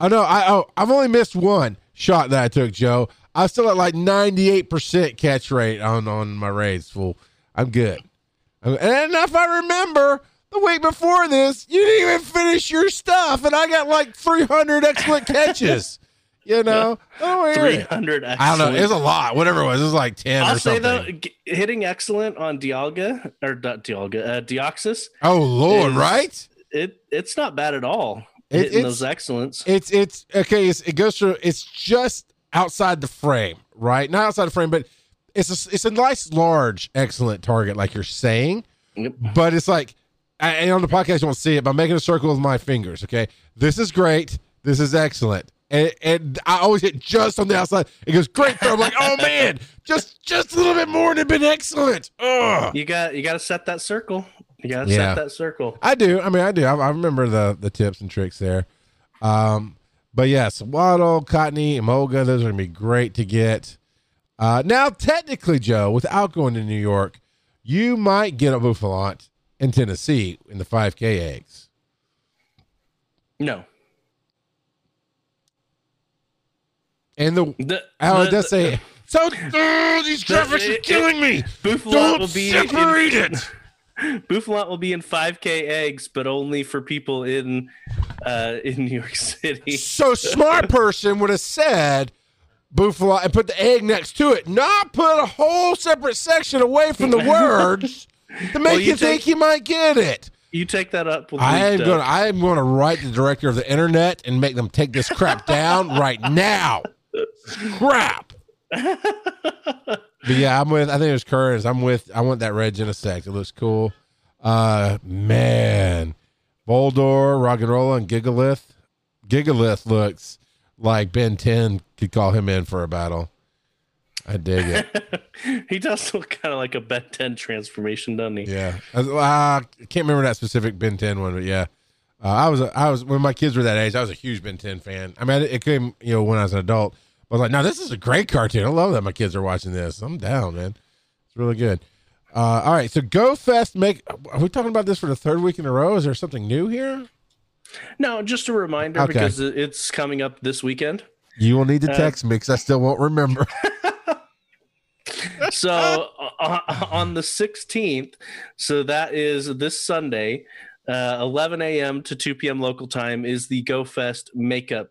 [SPEAKER 1] Oh no, I oh I've only missed one shot that I took, Joe. I'm still at like 98 percent catch rate on on my raids. Fool, I'm good. And if I remember, the week before this, you didn't even finish your stuff, and I got like 300 excellent catches. [laughs] You know, oh,
[SPEAKER 2] Three
[SPEAKER 1] yeah.
[SPEAKER 2] hundred.
[SPEAKER 1] I don't know. It was a lot. Whatever it was, it was like 10
[SPEAKER 2] I'll
[SPEAKER 1] or
[SPEAKER 2] say
[SPEAKER 1] something.
[SPEAKER 2] though, g- hitting excellent on Dialga or not Dialga, uh, Deoxys,
[SPEAKER 1] oh Lord,
[SPEAKER 2] is-
[SPEAKER 1] right?
[SPEAKER 2] it it's not bad at all.
[SPEAKER 1] It-
[SPEAKER 2] hitting
[SPEAKER 1] it's-
[SPEAKER 2] those excellents.
[SPEAKER 1] It's it's okay. It's, it goes through. It's just outside the frame, right? Not outside the frame, but it's a it's a nice, large, excellent target, like you're saying.
[SPEAKER 2] Yep.
[SPEAKER 1] But it's like, I, and on the podcast you won't see it, but I'm making a circle with my fingers. Okay, this is great. This is excellent. And, and I always hit just on the outside. It goes great throw. I'm like, oh [laughs] man, just just a little bit more and it'd been excellent. Ugh.
[SPEAKER 2] You got you got to set that circle. You got to
[SPEAKER 1] Yeah.
[SPEAKER 2] set that circle.
[SPEAKER 1] I do. I mean, I do. I, I remember the the tips and tricks there. Um, but yes, Waddle, Cottonee, Emolga, those are gonna be great to get. Uh, now, technically, Joe, without going to New York, you might get a Bouffalant in Tennessee in the 5K eggs.
[SPEAKER 2] No,
[SPEAKER 1] And the
[SPEAKER 2] The,
[SPEAKER 1] it does say so. Oh, these graphics are
[SPEAKER 2] it-
[SPEAKER 1] killing me.
[SPEAKER 2] Bouffalant
[SPEAKER 1] Don't
[SPEAKER 2] will be
[SPEAKER 1] separate
[SPEAKER 2] in,
[SPEAKER 1] it. [laughs]
[SPEAKER 2] Bouffalant will be in 5K eggs, but only for people in uh, in New York City.
[SPEAKER 1] So smart [laughs] person would have said buffalo and put the egg next to it, not put a whole separate section away from the [laughs] words to make
[SPEAKER 2] Well,
[SPEAKER 1] you,
[SPEAKER 2] you
[SPEAKER 1] think
[SPEAKER 2] take-
[SPEAKER 1] you might get it.
[SPEAKER 2] You take that up with
[SPEAKER 1] I am going. to I am going to write the director of the internet and make them take this crap [laughs] down right now. Crap. but yeah, I'm with. I think it was Curtis. I'm with. I want that red Genesect. It looks cool. Uh, man, Boldore, Rock and Rolla, and Gigalith. Gigalith looks like Ben 10 could call him in for a battle. I dig it. [laughs]
[SPEAKER 2] he does look kind of like a Ben 10 transformation, doesn't he?
[SPEAKER 1] Yeah, I, uh, I can't remember that specific Ben 10 one, but yeah, uh, I was a- I was when my kids were that age. I was a huge Ben 10 fan. I mean, it came you know when I was an adult. I was like, no, this is a great cartoon. I love that my kids are watching this. I'm down, man. It's really good. Uh, all right, so Go Fest. Make are we talking about this for the third week in a row? Is there something new here?
[SPEAKER 2] No, just a reminder
[SPEAKER 1] Okay.
[SPEAKER 2] because it's coming up this weekend.
[SPEAKER 1] You will need to text me because I still won't remember. [laughs]
[SPEAKER 2] so uh, on the 16th so that is this sunday uh, 11 a.m to 2 p.m local time is the go fest makeup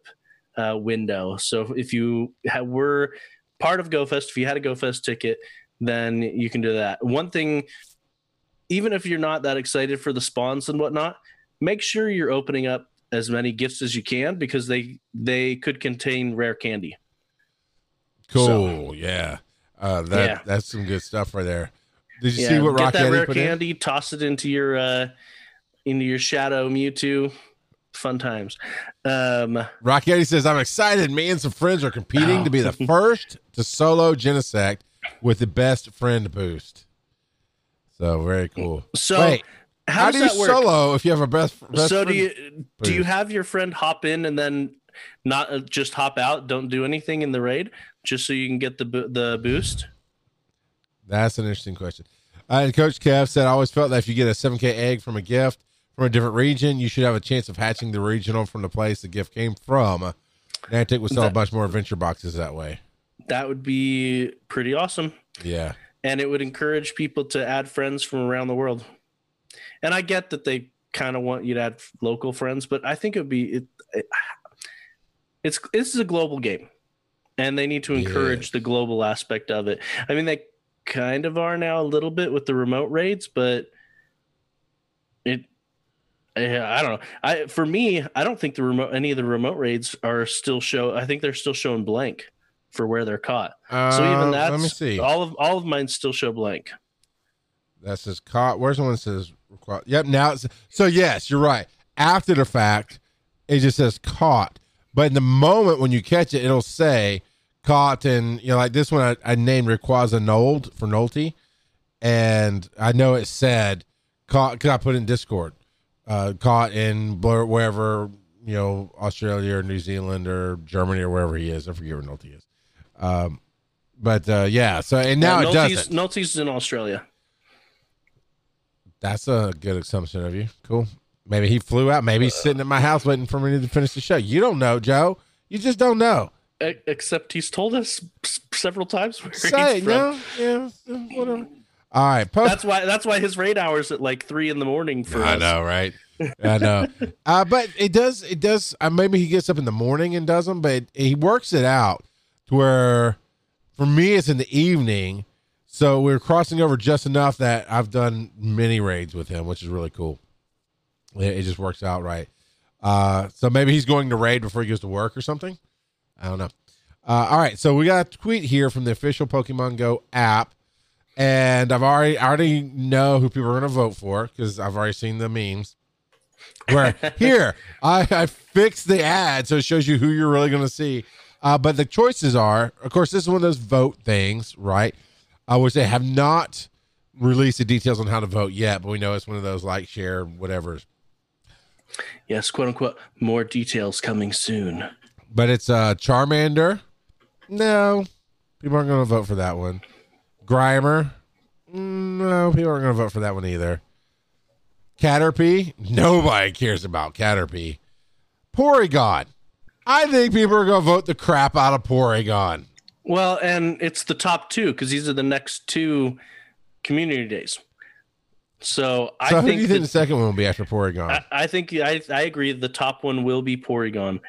[SPEAKER 2] uh, window so if you ha- were part of go fest if you had a go fest ticket then you can do that one thing even if you're not that excited for the spawns and whatnot make sure you're opening up as many gifts as you can because they they could contain rare candy
[SPEAKER 1] Cool. yeah. Uh, that
[SPEAKER 2] Yeah.
[SPEAKER 1] that's some good stuff right there. Did you
[SPEAKER 2] yeah,
[SPEAKER 1] see what
[SPEAKER 2] get
[SPEAKER 1] Rock
[SPEAKER 2] that
[SPEAKER 1] Eddie
[SPEAKER 2] rare
[SPEAKER 1] put in?
[SPEAKER 2] candy, toss it into your uh into your shadow Mewtwo. Fun times. Um
[SPEAKER 1] Rock Eddie says, I'm excited. Me and some friends are competing to be the [laughs] first to solo Genesect with the best friend boost. So very cool.
[SPEAKER 2] so
[SPEAKER 1] Wait,
[SPEAKER 2] how,
[SPEAKER 1] how, do you
[SPEAKER 2] work?
[SPEAKER 1] solo if you have a best, best
[SPEAKER 2] so do you do you have your friend hop in and then not uh, just hop out, don't do anything in the raid just so you can get the the boost?
[SPEAKER 1] That's an interesting question. Uh, and Coach Kev said, I always felt that if you get a 7K egg from a gift from a different region, you should have a chance of hatching the regional from the place the gift came from. Niantic would sell a bunch more adventure boxes that way.
[SPEAKER 2] That would be pretty awesome.
[SPEAKER 1] Yeah.
[SPEAKER 2] and it would encourage people to add friends from around the world. And I get that they kind of want you to add local friends, but I think it would be it, it- it's this is a global game, and they need to encourage
[SPEAKER 1] Yes.
[SPEAKER 2] the global aspect of it. I mean, they kind of are now a little bit with the remote raids, but it. I don't know. I for me, I don't think the remote any of the remote raids are still show. I think they're still showing blank for where they're caught. So
[SPEAKER 1] Uh,
[SPEAKER 2] even that,
[SPEAKER 1] let me see.
[SPEAKER 2] all of all of mine still show blank.
[SPEAKER 1] That says caught. Where's the one that says required? Yep. Now it's so yes, you're right. After the fact, it just says caught. But in the moment when you catch it, it'll say caught. And you know, like this one, I, I named Rayquaza Nold for Nolte, and I know it said caught because I put it in Discord. Uh, caught in blur- wherever you know Australia or New Zealand or Germany or wherever he is. I forget where Nolte is. Um, but uh, yeah. So and now
[SPEAKER 2] Yeah,
[SPEAKER 1] it doesn't.
[SPEAKER 2] Nolte's in Australia.
[SPEAKER 1] That's a good assumption of you. Cool. Maybe he flew out. Maybe he's sitting at my house waiting for me to finish the show. You don't know, Joe. You just don't know.
[SPEAKER 2] Except he's told us several times where
[SPEAKER 1] Say
[SPEAKER 2] he's from.
[SPEAKER 1] no? Yeah, whatever. All right. Post-
[SPEAKER 2] That's why. That's why his raid hours at like three in the morning for us.
[SPEAKER 1] I
[SPEAKER 2] us.
[SPEAKER 1] know, right? [laughs] I know. Uh, but it does. It does. Uh, maybe he gets up in the morning and does them, but he works it out to where, for me, it's in the evening. So we're crossing over just enough that I've done many raids with him, which is really cool. It, it just works out right. Uh, so maybe he's going to raid before he goes to work or something. I don't know. Uh, all right, so we got a tweet here from the official Pokemon Go app, and I've already I already know who people are going to vote for because I've already seen the memes. Where [laughs] here I, I fixed the ad so it shows you who you're really going to see. Uh, but the choices are, of course, this is one of those vote things, right? I would say have not released the details on how to vote yet, but we know it's one of those like, share, whatever.
[SPEAKER 2] Yes, quote unquote. More details coming soon.
[SPEAKER 1] But it's uh Charmander. No, people aren't going to vote for that one. Grimer. No, people aren't going to vote for that one either. Caterpie. Nobody cares about Caterpie. Porygon. I think people are going to vote the crap out of Porygon.
[SPEAKER 2] Well, and it's the top two because these are the next two community days. So I
[SPEAKER 1] So do
[SPEAKER 2] think,
[SPEAKER 1] you think
[SPEAKER 2] that-
[SPEAKER 1] the second one will be after Porygon?
[SPEAKER 2] I, I think I, I agree. The top one will be Porygon.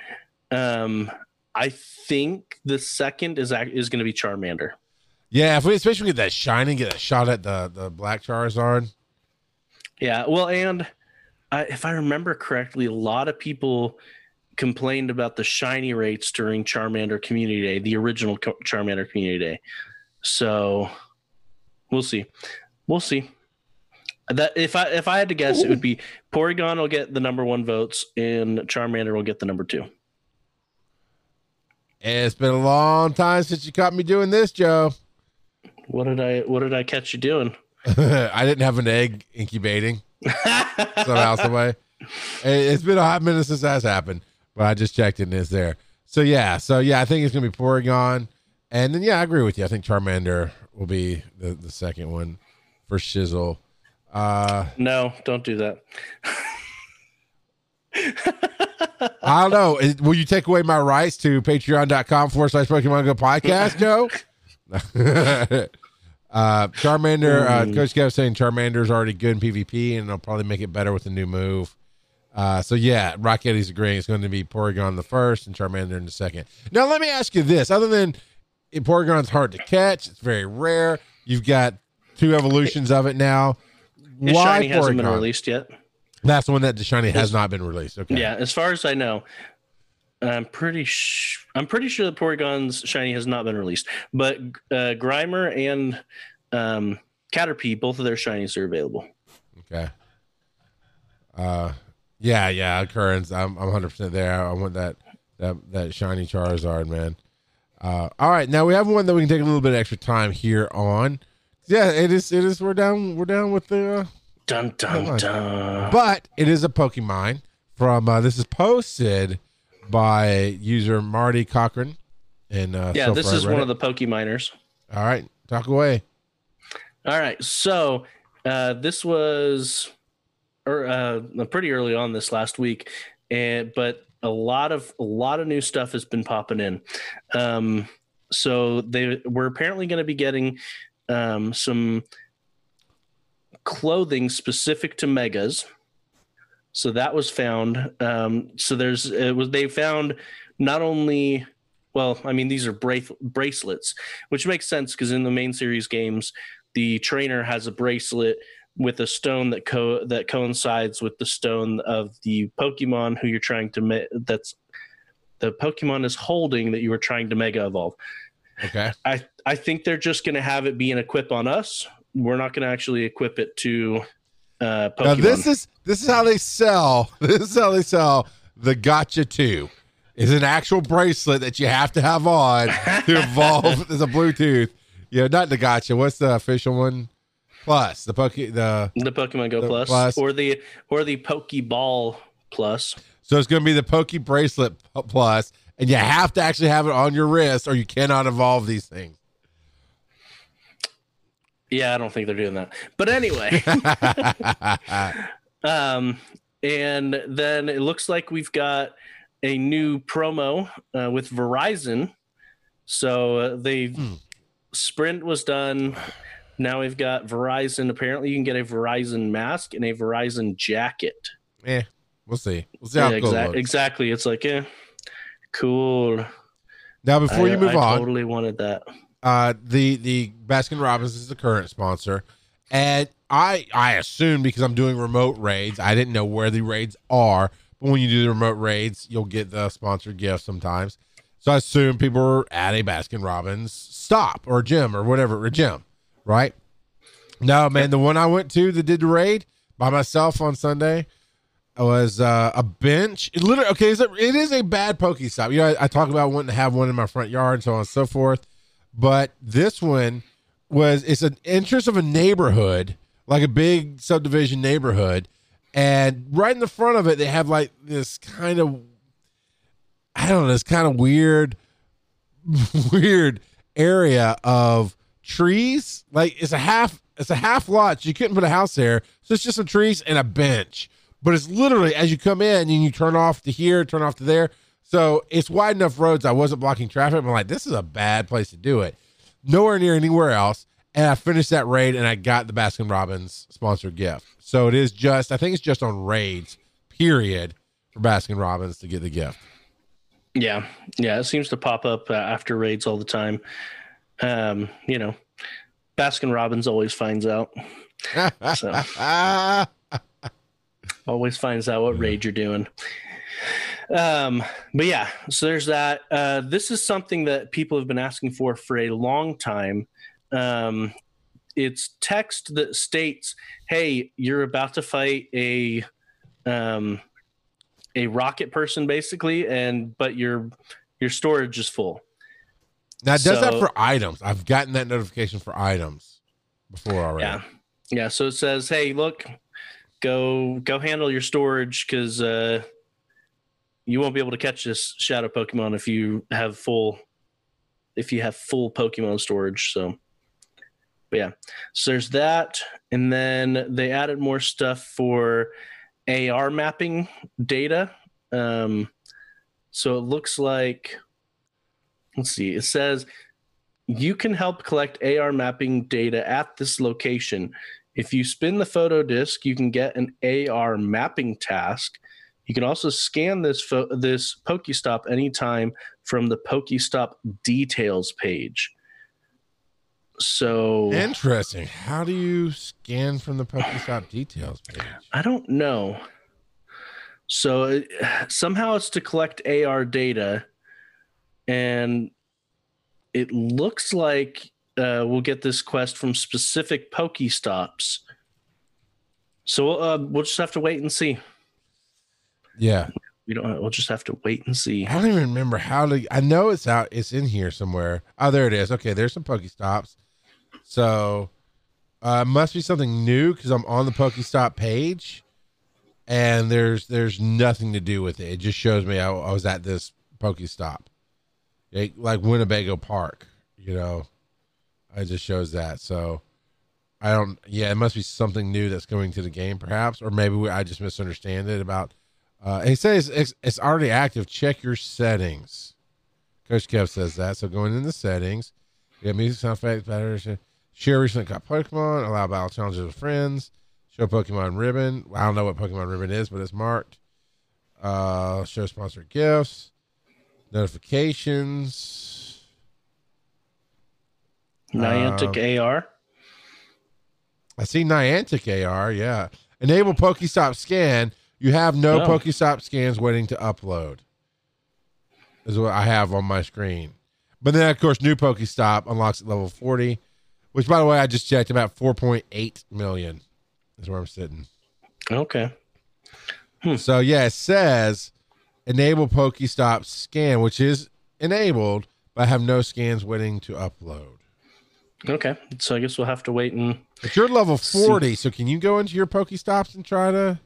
[SPEAKER 2] Um, I think the second is is going to be Charmander.
[SPEAKER 1] yeah, if we especially get that shining, get a shot at the the Black Charizard.
[SPEAKER 2] Yeah. Well, and I, if I remember correctly, a lot of people complained about the shiny rates during Charmander Community Day, the original Charmander Community Day. So we'll see. We'll see. That if I if I had to guess, it would be [laughs] Porygon will get the number one votes and Charmander will get the number two.
[SPEAKER 1] It's been a long time since you caught me doing this, Joe.
[SPEAKER 2] What did I what did I catch you doing? [laughs]
[SPEAKER 1] I didn't have an egg incubating [laughs] somehow, some way. It- It's been a hot minute since that's happened, but I just checked and it's there. So yeah, so yeah, I think it's gonna be Porygon, and then yeah, I agree with you. I think Charmander will be the, the second one for Shizzle. Uh,
[SPEAKER 2] no, don't do that.
[SPEAKER 1] I don't know. Is- Will you take away my rights to patreon.com forward slash Pokemon Go podcast, Joe? [laughs] [laughs] uh, Charmander, uh, Coach Kev saying Charmander's already good in PvP and they'll probably make it better with a new move. Uh, so yeah, Rockety's agreeing it's going to be Porygon the first and Charmander in the second. Now let me ask you this: other than Porygon's hard to catch, it's very rare. You've got two evolutions of it now.
[SPEAKER 2] His
[SPEAKER 1] Why
[SPEAKER 2] shiny hasn't been released yet.
[SPEAKER 1] That's the one that the shiny has not been released. Okay.
[SPEAKER 2] Yeah, as far as I know, I'm pretty sh- I'm pretty sure that Porygon's shiny has not been released, but uh, Grimer and um, Caterpie, both of their shinies are available.
[SPEAKER 1] Okay. Uh, yeah, yeah, Currens. I'm I'm 100 percent there. I want that that that shiny Charizard, man. Uh, all right, now we have one that we can take a little bit extra time here on. Yeah, it is. It is. We're down. We're down with the. Uh,
[SPEAKER 2] Dun
[SPEAKER 1] Come on.
[SPEAKER 2] dun dun.
[SPEAKER 1] but it is a Pokemon from. Uh, this is posted by user Marty Cochran. And uh,
[SPEAKER 2] Yeah, this is one of the Pokeminers.
[SPEAKER 1] All right, talk away.
[SPEAKER 2] All right, so uh, this was or uh, pretty early on this last week, and but a lot of a lot of new stuff has been popping in. Um, so they we're apparently going to be getting um, some clothing specific to megas. So that was found. Um, so there's it was they found not only well, I mean these are brace, bracelets, which makes sense because in the main series games, the trainer has a bracelet with a stone that co- that coincides with the stone of the Pokemon who you're trying to me- that's the Pokemon is holding that you were trying to mega evolve.
[SPEAKER 1] Okay.
[SPEAKER 2] I I think they're just going to have it be an equip on us. We're not going to actually equip it to uh, Pokemon.
[SPEAKER 1] Now this is this is how they sell. [laughs] This is how they sell the Gotcha Two. Is an actual bracelet that you have to have on [laughs] to evolve as a Bluetooth. Yeah, not the Gotcha. What's the official one? Plus the Poke the
[SPEAKER 2] the Pokemon Go
[SPEAKER 1] the
[SPEAKER 2] Plus,
[SPEAKER 1] Plus.
[SPEAKER 2] or the or the Pokeball Plus.
[SPEAKER 1] so it's going to be the Poke Bracelet Plus, and you have to actually have it on your wrist, or you cannot evolve these things.
[SPEAKER 2] Yeah, I don't think they're doing that. But anyway, [laughs] um, and then it looks like we've got a new promo uh, with Verizon. So uh, they
[SPEAKER 1] Hmm.
[SPEAKER 2] Sprint was done. Now we've got Verizon. Apparently, you can get a Verizon mask and a Verizon jacket.
[SPEAKER 1] eh, we'll see. We'll see how
[SPEAKER 2] Yeah,
[SPEAKER 1] it goes.
[SPEAKER 2] exactly. It's like, yeah, cool.
[SPEAKER 1] Now, before
[SPEAKER 2] I-
[SPEAKER 1] you move
[SPEAKER 2] I
[SPEAKER 1] on,
[SPEAKER 2] totally wanted that.
[SPEAKER 1] Uh the the Baskin Robbins is the current sponsor, and I I assume because I'm doing remote raids, I didn't know where the raids are. But when you do the remote raids, you'll get the sponsored gift sometimes. So I assume people are at a Baskin Robbins stop or gym or whatever, a gym, right? No, man, the one I went to that did the raid by myself on Sunday was uh, a bench. It literally, okay, it is a bad Pokestop. You know, I, I talk about wanting to have one in my front yard so on and so forth. But this one was, it's an interest of a neighborhood, like a big subdivision neighborhood. And right in the front of it, they have like this kind of, I don't know, this kind of weird, [laughs] weird area of trees. Like it's a half, it's a half lot. So You couldn't put a house there, so it's just some trees and a bench. But it's literally as you come in and you turn off to here, turn off to there. So it's wide enough roads. I wasn't blocking traffic. I'm like, this is a bad place to do it. Nowhere near anywhere else. And I finished that raid and I got the Baskin Robbins sponsored gift. So it is just, I think it's just on raids, period, for Baskin Robbins to get the gift.
[SPEAKER 2] Yeah, yeah, it seems to pop up uh, after raids all the time. Um, you know, Baskin Robbins always finds out. So [laughs] always finds out what raid you're doing. Um, but yeah, so there's that. Uh, this is something that people have been asking for for a long time. Um, it's text that states, "Hey, you're about to fight a um, a rocket person, basically, and but your your storage is full."
[SPEAKER 1] now, it does that for items. I've gotten that notification for items before already.
[SPEAKER 2] Yeah, yeah. So it says, "Hey, look, go go handle your storage because uh, you won't be able to catch this shadow Pokemon if you have full if you have full Pokemon storage." So, but yeah, so there's that, and then they added more stuff for AR mapping data. Um, so it looks like, let's see, it says you can help collect AR mapping data at this location. If you spin the photo disk, you can get an AR mapping task. You can also scan this fo- this Pokestop anytime from the Pokestop details page. So
[SPEAKER 1] Interesting. How do you scan from the Pokestop details page?
[SPEAKER 2] I don't know. So it, somehow it's to collect AR data, and it looks like uh, we'll get this quest from specific Pokestops. So uh, we'll just have to wait and see.
[SPEAKER 1] Yeah.
[SPEAKER 2] We don't. We'll just have to wait and see.
[SPEAKER 1] I don't even remember how to. I know it's out. It's in here somewhere. Oh, there it is. Okay, there's some Pokestops. So, uh, must be something new because I'm on the Pokestop page, and there's there's nothing to do with it. It just shows me I, I was at this Pokestop, It- like Winnebago Park. You know, it just shows that. So, I don't. Yeah, it must be something new that's coming to the game, perhaps, or maybe we, I just misunderstand it about uh, he says it's, it's already active. Check your settings. Coach Kev says that. So going in the settings, yeah, music, sound effects, battery, share recently caught Pokemon, allow battle challenges with friends, show Pokemon ribbon. I don't know what Pokemon ribbon is, but it's marked. Uh, show sponsored gifts, notifications.
[SPEAKER 2] Niantic AR.
[SPEAKER 1] I see Niantic AR. Yeah, enable Pokestop scan. You have no. Pokestop scans waiting to upload. Is what I have on my screen. But then, of course, new Pokestop unlocks at level forty, which, by the way, I just checked about four point eight million is where I'm sitting.
[SPEAKER 2] Okay. Hmm.
[SPEAKER 1] So yeah, it says enable Pokestop scan, which is enabled, but I have no scans waiting to upload.
[SPEAKER 2] Okay. So I guess we'll have to wait and.
[SPEAKER 1] But you're level forty, so can you go into your Pokestops and try to?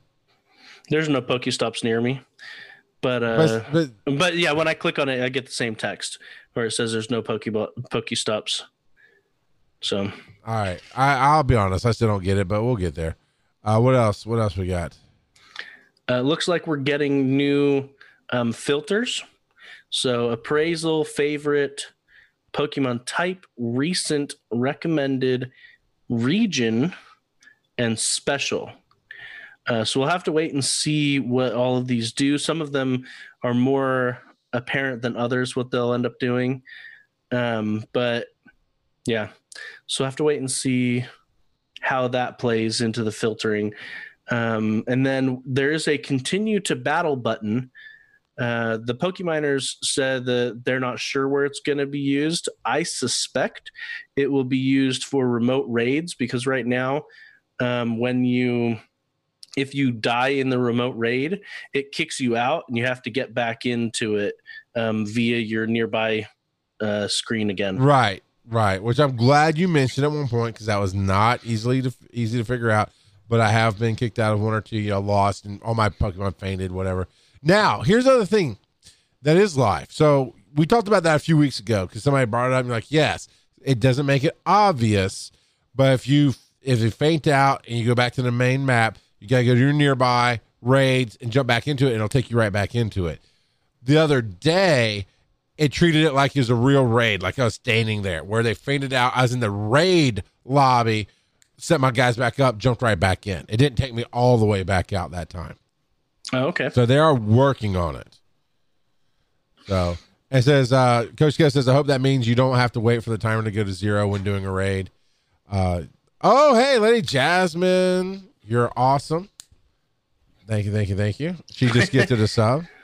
[SPEAKER 2] There's no Pokestops near me, but uh,
[SPEAKER 1] but, but
[SPEAKER 2] But yeah, when I click on it, I get the same text where it says there's no Pokeball Pokestops. So
[SPEAKER 1] All right, I, I'll be honest. I still don't get it, but we'll get there. Uh, what else? What else we got?
[SPEAKER 2] uh, looks like we're getting new um, filters. So appraisal, favorite, Pokemon type, recent, recommended, region, and special. Uh, so we'll have to wait and see what all of these do. Some of them are more apparent than others what they'll end up doing. Um, but yeah, so we'll have to wait and see how that plays into the filtering. Um, and then there is a continue to battle button. Uh, the Pokeminers said that they're not sure where it's going to be used. I suspect it will be used for remote raids because right now, um, when you if you die in the remote raid, it kicks you out and you have to get back into it um, via your nearby uh, screen again.
[SPEAKER 1] Right, right. Which I'm glad you mentioned at one point because that was not easily to, easy to figure out. But I have been kicked out of one or two, you know, lost, and all my Pokemon fainted, whatever. Now, here's the other thing that is live. So we talked about that a few weeks ago because somebody brought it up. And like, yes, it doesn't make it obvious, but if you if you faint out and you go back to the main map, you gotta go to your nearby raids and jump back into it, and it'll take you right back into it. The other day, it treated it like it was a real raid, like I was standing there where they fainted out. I was in the raid lobby, set my guys back up, jumped right back in. It didn't take me all the way back out that time.
[SPEAKER 2] Oh, okay.
[SPEAKER 1] So they are working on it. So it says, uh, Coach Gus says, I hope that means you don't have to wait for the timer to go to zero when doing a raid. Uh, oh, hey, Lady Jasmine, you're awesome. Thank you, thank you, thank you. She just gifted a sub. [laughs]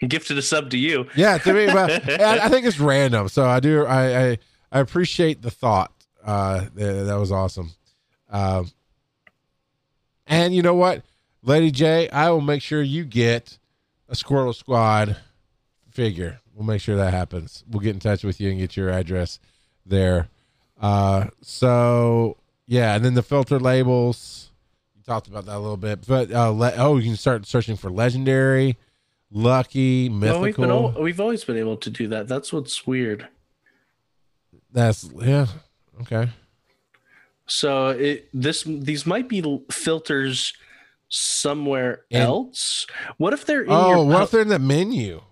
[SPEAKER 2] Gifted a sub to you.
[SPEAKER 1] Yeah, to me, but [laughs] I, I think it's random. So I do, I, I, I appreciate the thought. Uh, that, that was awesome. Um, and you know what, Lady J, I will make sure you get a Squirrel Squad figure. We'll make sure that happens. We'll get in touch with you and get your address there. Uh, so yeah, and then the filter labels. Talked about that a little bit, but uh, le- oh, you can start searching for legendary, lucky, mythical.
[SPEAKER 2] We've been al- we've always been able to do that. That's what's weird.
[SPEAKER 1] That's yeah, okay.
[SPEAKER 2] So it this these might be filters somewhere else. What if they're in
[SPEAKER 1] Oh,
[SPEAKER 2] your
[SPEAKER 1] what
[SPEAKER 2] po-
[SPEAKER 1] if they're in the menu?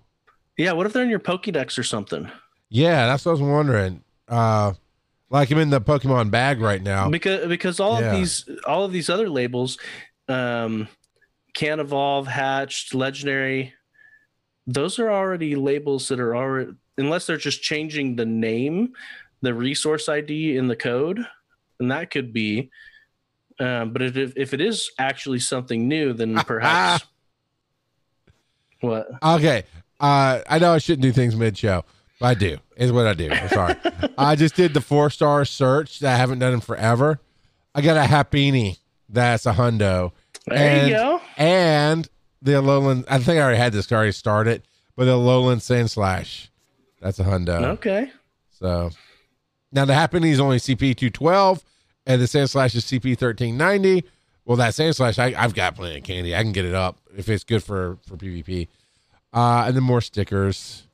[SPEAKER 2] yeah? What if they're in your Pokédex or something?
[SPEAKER 1] Yeah, that's what I was wondering. Uh, like I'm in the Pokemon bag right now.
[SPEAKER 2] Because because all
[SPEAKER 1] Yeah.
[SPEAKER 2] of these all of these other labels, um, can evolve, hatched, legendary. Those are already labels that are already unless they're just changing the name, the resource ID in the code, and that could be. Um, but if if it is actually something new, then [laughs] perhaps. what?
[SPEAKER 1] Okay. Uh, I know I shouldn't do things mid show, I do. Is what I do. I'm sorry. [laughs] I just did the four star search that I haven't done in forever. I got a Happiny that's a hundo.
[SPEAKER 2] There
[SPEAKER 1] and,
[SPEAKER 2] you go.
[SPEAKER 1] And the Alolan. I think I already had this I already started, but the Alolan Sand Slash, that's a hundo.
[SPEAKER 2] Okay.
[SPEAKER 1] So now the Happiny is only CP 212 and the Sandslash is CP 1390. Well, that Sandslash, I, I've got plenty of candy. I can get it up if it's good for, for PvP. Uh, and then more stickers.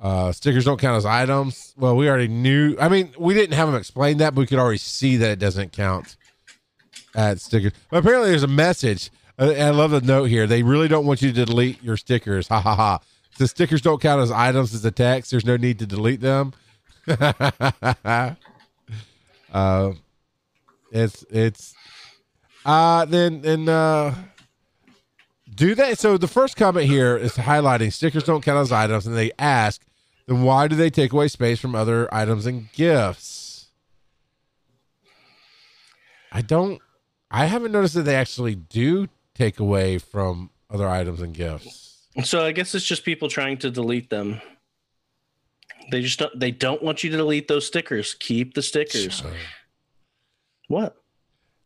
[SPEAKER 1] Uh, stickers don't count as items. Well, we already knew. I mean, we didn't have them explain that, but we could already see that it doesn't count as stickers. But apparently, there's a message. Uh, I love the note here. They really don't want you to delete your stickers. Ha ha ha. The stickers don't count as items as a text. There's no need to delete them. [laughs] uh, it's it's uh then and uh do they so the first comment here is highlighting stickers don't count as items and they ask then why do they take away space from other items and gifts i don't i haven't noticed that they actually do take away from other items and gifts
[SPEAKER 2] So I guess it's just people trying to delete them. They just don't, they don't want you to delete those stickers. Keep the stickers. What?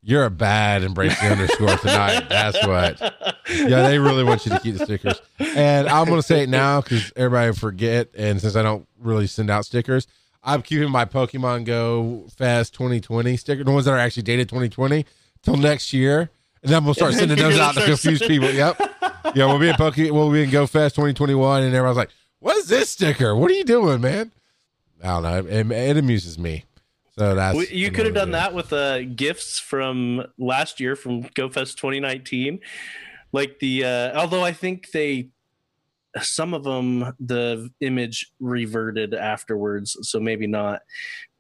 [SPEAKER 1] You're a bad embrace the underscore tonight. That's what. Yeah they really want you to keep the stickers. And i'm going to say it now because everybody forget and since i don't really send out stickers i'm keeping my pokemon go fest 2020 sticker the ones that are actually dated 2020 till next year. And then we'll start sending those out to confuse people. Yep. [laughs] Yeah we'll be in poke we'll be in go fest 2021 and everyone's like what is this sticker? What are you doing man? I don't know. It, it amuses me so that's
[SPEAKER 2] Well, you could have done that with uh, gifts from last year from GoFest 2019. Like the, uh, although I think they, some of them, the image reverted afterwards, so maybe not.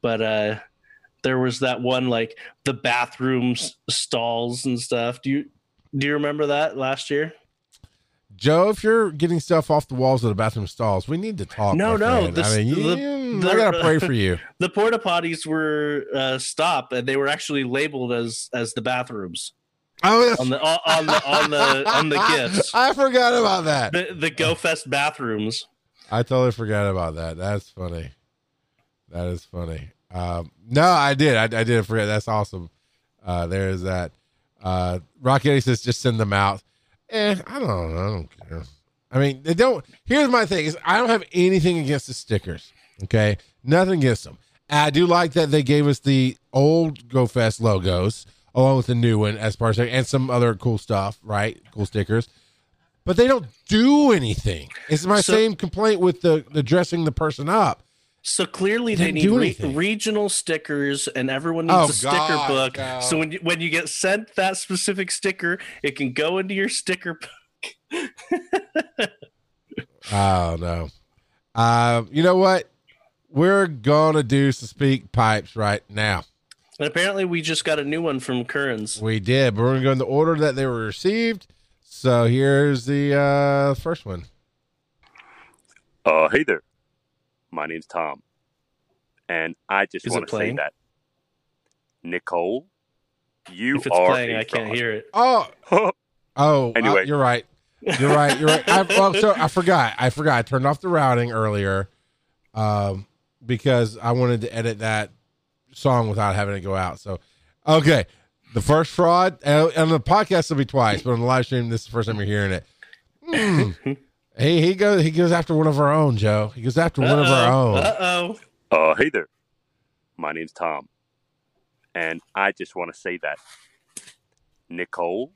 [SPEAKER 2] But uh, there was that one like the bathrooms stalls and stuff. Do you do you remember that last year?
[SPEAKER 1] Joe, if you're getting stuff off the walls of the bathroom stalls, we need to talk.
[SPEAKER 2] No, no, this-
[SPEAKER 1] I mean,
[SPEAKER 2] the- the-
[SPEAKER 1] I gotta pray [laughs] for you.
[SPEAKER 2] The porta potties were uh, stopped, and they were actually labeled as as the bathrooms
[SPEAKER 1] Oh,
[SPEAKER 2] on the on the on the on [laughs] the gifts.
[SPEAKER 1] I forgot about that.
[SPEAKER 2] The the GoFest bathrooms.
[SPEAKER 1] I totally forgot about that. That's funny. That is funny. Um, no, I did. I, I did forget. That's awesome. Uh, there's that. Uh, Rocky says just send them out. Eh, I don't know. I don't care. I mean, they don't. Here's my thing: is I don't have anything against the stickers. Okay, nothing against them. I do like that they gave us the old GoFest logos along with the new one as part of and some other cool stuff. Right, cool stickers. But they don't do anything. It's my
[SPEAKER 2] So-
[SPEAKER 1] same complaint with the the dressing the person up.
[SPEAKER 2] So clearly
[SPEAKER 1] They
[SPEAKER 2] they need re- regional stickers, and everyone needs
[SPEAKER 1] Oh,
[SPEAKER 2] a sticker
[SPEAKER 1] God,
[SPEAKER 2] book.
[SPEAKER 1] no.
[SPEAKER 2] So when you, when you get sent that specific sticker, it can go into your sticker book.
[SPEAKER 1] Oh no. Uh, you know what? We're gonna do some speak pipes right now.
[SPEAKER 2] And apparently, we just got a new one from Currens.
[SPEAKER 1] We did, but we're gonna go in the order that they were received. So here's the uh first one.
[SPEAKER 6] Uh, hey there. My name's Tom. And I just want to say that Nicole, you
[SPEAKER 2] If it's
[SPEAKER 6] are
[SPEAKER 2] playing,
[SPEAKER 6] a
[SPEAKER 2] I can't hear it.
[SPEAKER 1] Oh, [laughs] oh. uh,
[SPEAKER 6] Anyway.
[SPEAKER 1] you're right. You're right. You're right. I, well, so I forgot. I forgot. I turned off the routing earlier, um, because I wanted to edit that song without having to go out. So, okay, the first fraud uh, on the podcast will be twice, but on the live stream, this is the first time you're hearing it. Hmm. [laughs] he he goes he goes after one of our own, Joe. He goes after one of our own.
[SPEAKER 2] Uh oh.
[SPEAKER 6] Uh, hey there. My name's Tom. And I just want to say that Nicole,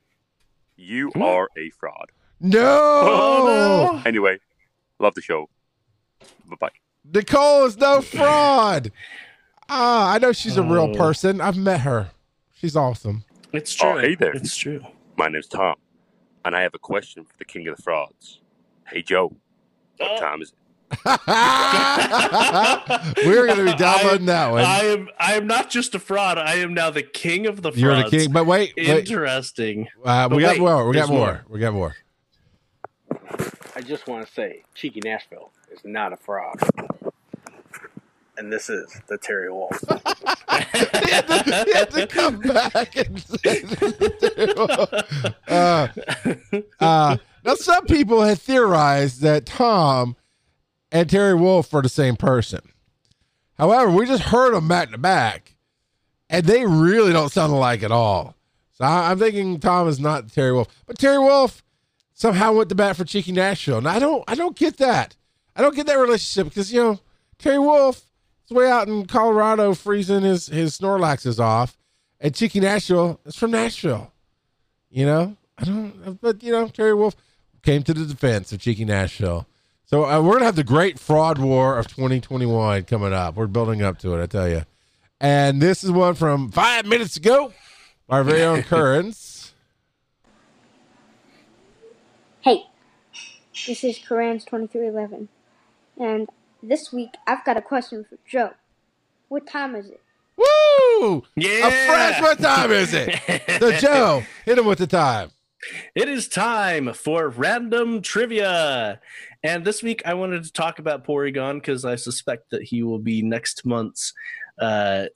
[SPEAKER 6] you
[SPEAKER 2] Hmm?
[SPEAKER 6] are a fraud.
[SPEAKER 1] No,
[SPEAKER 2] Oh,
[SPEAKER 6] Anyway, love the show. Bye bye.
[SPEAKER 1] Nicole is no fraud. [laughs] Ah, I know she's a real
[SPEAKER 2] Oh.
[SPEAKER 1] person. I've met her. She's awesome.
[SPEAKER 2] It's true.
[SPEAKER 6] Oh, hey there.
[SPEAKER 2] It's true.
[SPEAKER 6] My name's Tom. And I have a question for the king of the frauds. Hey, Joe. What
[SPEAKER 2] Oh.
[SPEAKER 6] time is it? [laughs]
[SPEAKER 1] We're going to be downloading that one.
[SPEAKER 2] I am. I am not just a fraud. I am now the king of the frauds.
[SPEAKER 1] You're the king. But wait, wait.
[SPEAKER 2] Interesting.
[SPEAKER 1] Uh, we
[SPEAKER 2] But
[SPEAKER 1] got
[SPEAKER 2] wait,
[SPEAKER 1] more. We got
[SPEAKER 2] there's
[SPEAKER 1] more.
[SPEAKER 2] more.
[SPEAKER 1] We got more.
[SPEAKER 7] I just want to say, Cheeky Nashville is not a fraud. And this is the Terry Wolf.
[SPEAKER 1] he, had to, he had to come back and say that. uh, uh, now, some people had theorized that Tom and Terry Wolf are the same person. However, we just heard them back to back, and they really don't sound alike at all. So I, I'm thinking Tom is not Terry Wolf, but Terry Wolf somehow went to bat for Cheeky Nashville. And I don't, I don't get that. I don't get that relationship because you know Terry Wolf is way out in Colorado freezing his his Snorlaxes off, and Cheeky Nashville is from Nashville. You know, I don't, but you know Terry Wolf came to the defense of Cheeky Nashville. So uh, we're gonna have the great fraud war of 2021 coming up. We're building up to it, I tell you. And this is one from five minutes ago. Our very own [laughs] Currens.
[SPEAKER 8] Hey, this is Korans2311, and this week I've got a question for Joe. What time is it?
[SPEAKER 1] Woo!
[SPEAKER 2] Yeah.
[SPEAKER 1] A fresh. What time is it? [laughs] So Joe, hit him with the time.
[SPEAKER 2] It is time for random trivia. And this week I wanted to talk about Porygon because I suspect that he will be next month's uh,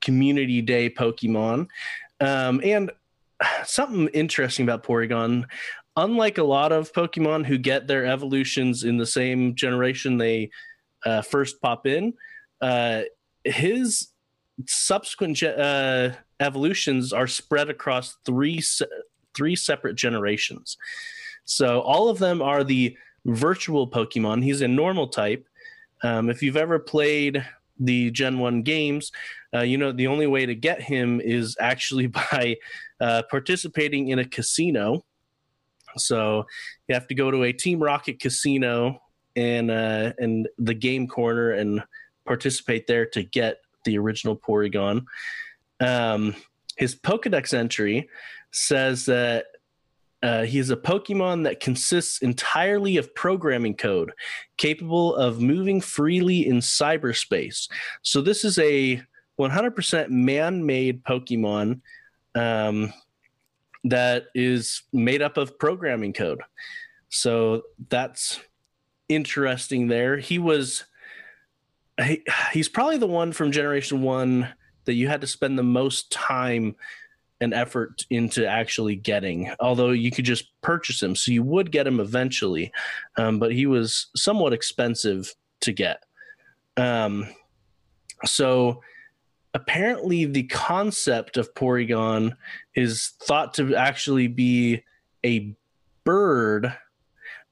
[SPEAKER 2] Community Day Pokemon. Um, and something interesting about Porygon, unlike a lot of Pokemon who get their evolutions in the same generation they uh, first pop in, uh, his subsequent uh, evolutions are spread across three three separate generations. So all of them are the virtual Pokemon. He's a normal type. Um, if you've ever played the Gen 1 games, uh, you know the only way to get him is actually [laughs] by uh, participating in a casino. So you have to go to a Team Rocket casino and uh, and the game corner and participate there to get the original Porygon. Um, his Pokedex entry says that uh, he is a Pokemon that consists entirely of programming code, capable of moving freely in cyberspace. So this is a 100% man-made Pokemon um, that is made up of programming code. So that's interesting. There, he was. He, he's probably the one from Generation One that you had to spend the most time and effort into actually getting. Although you could just purchase him, so you would get him eventually, um, but he was somewhat expensive to get. Um, so apparently, the concept of Porygon is thought to actually be a bird,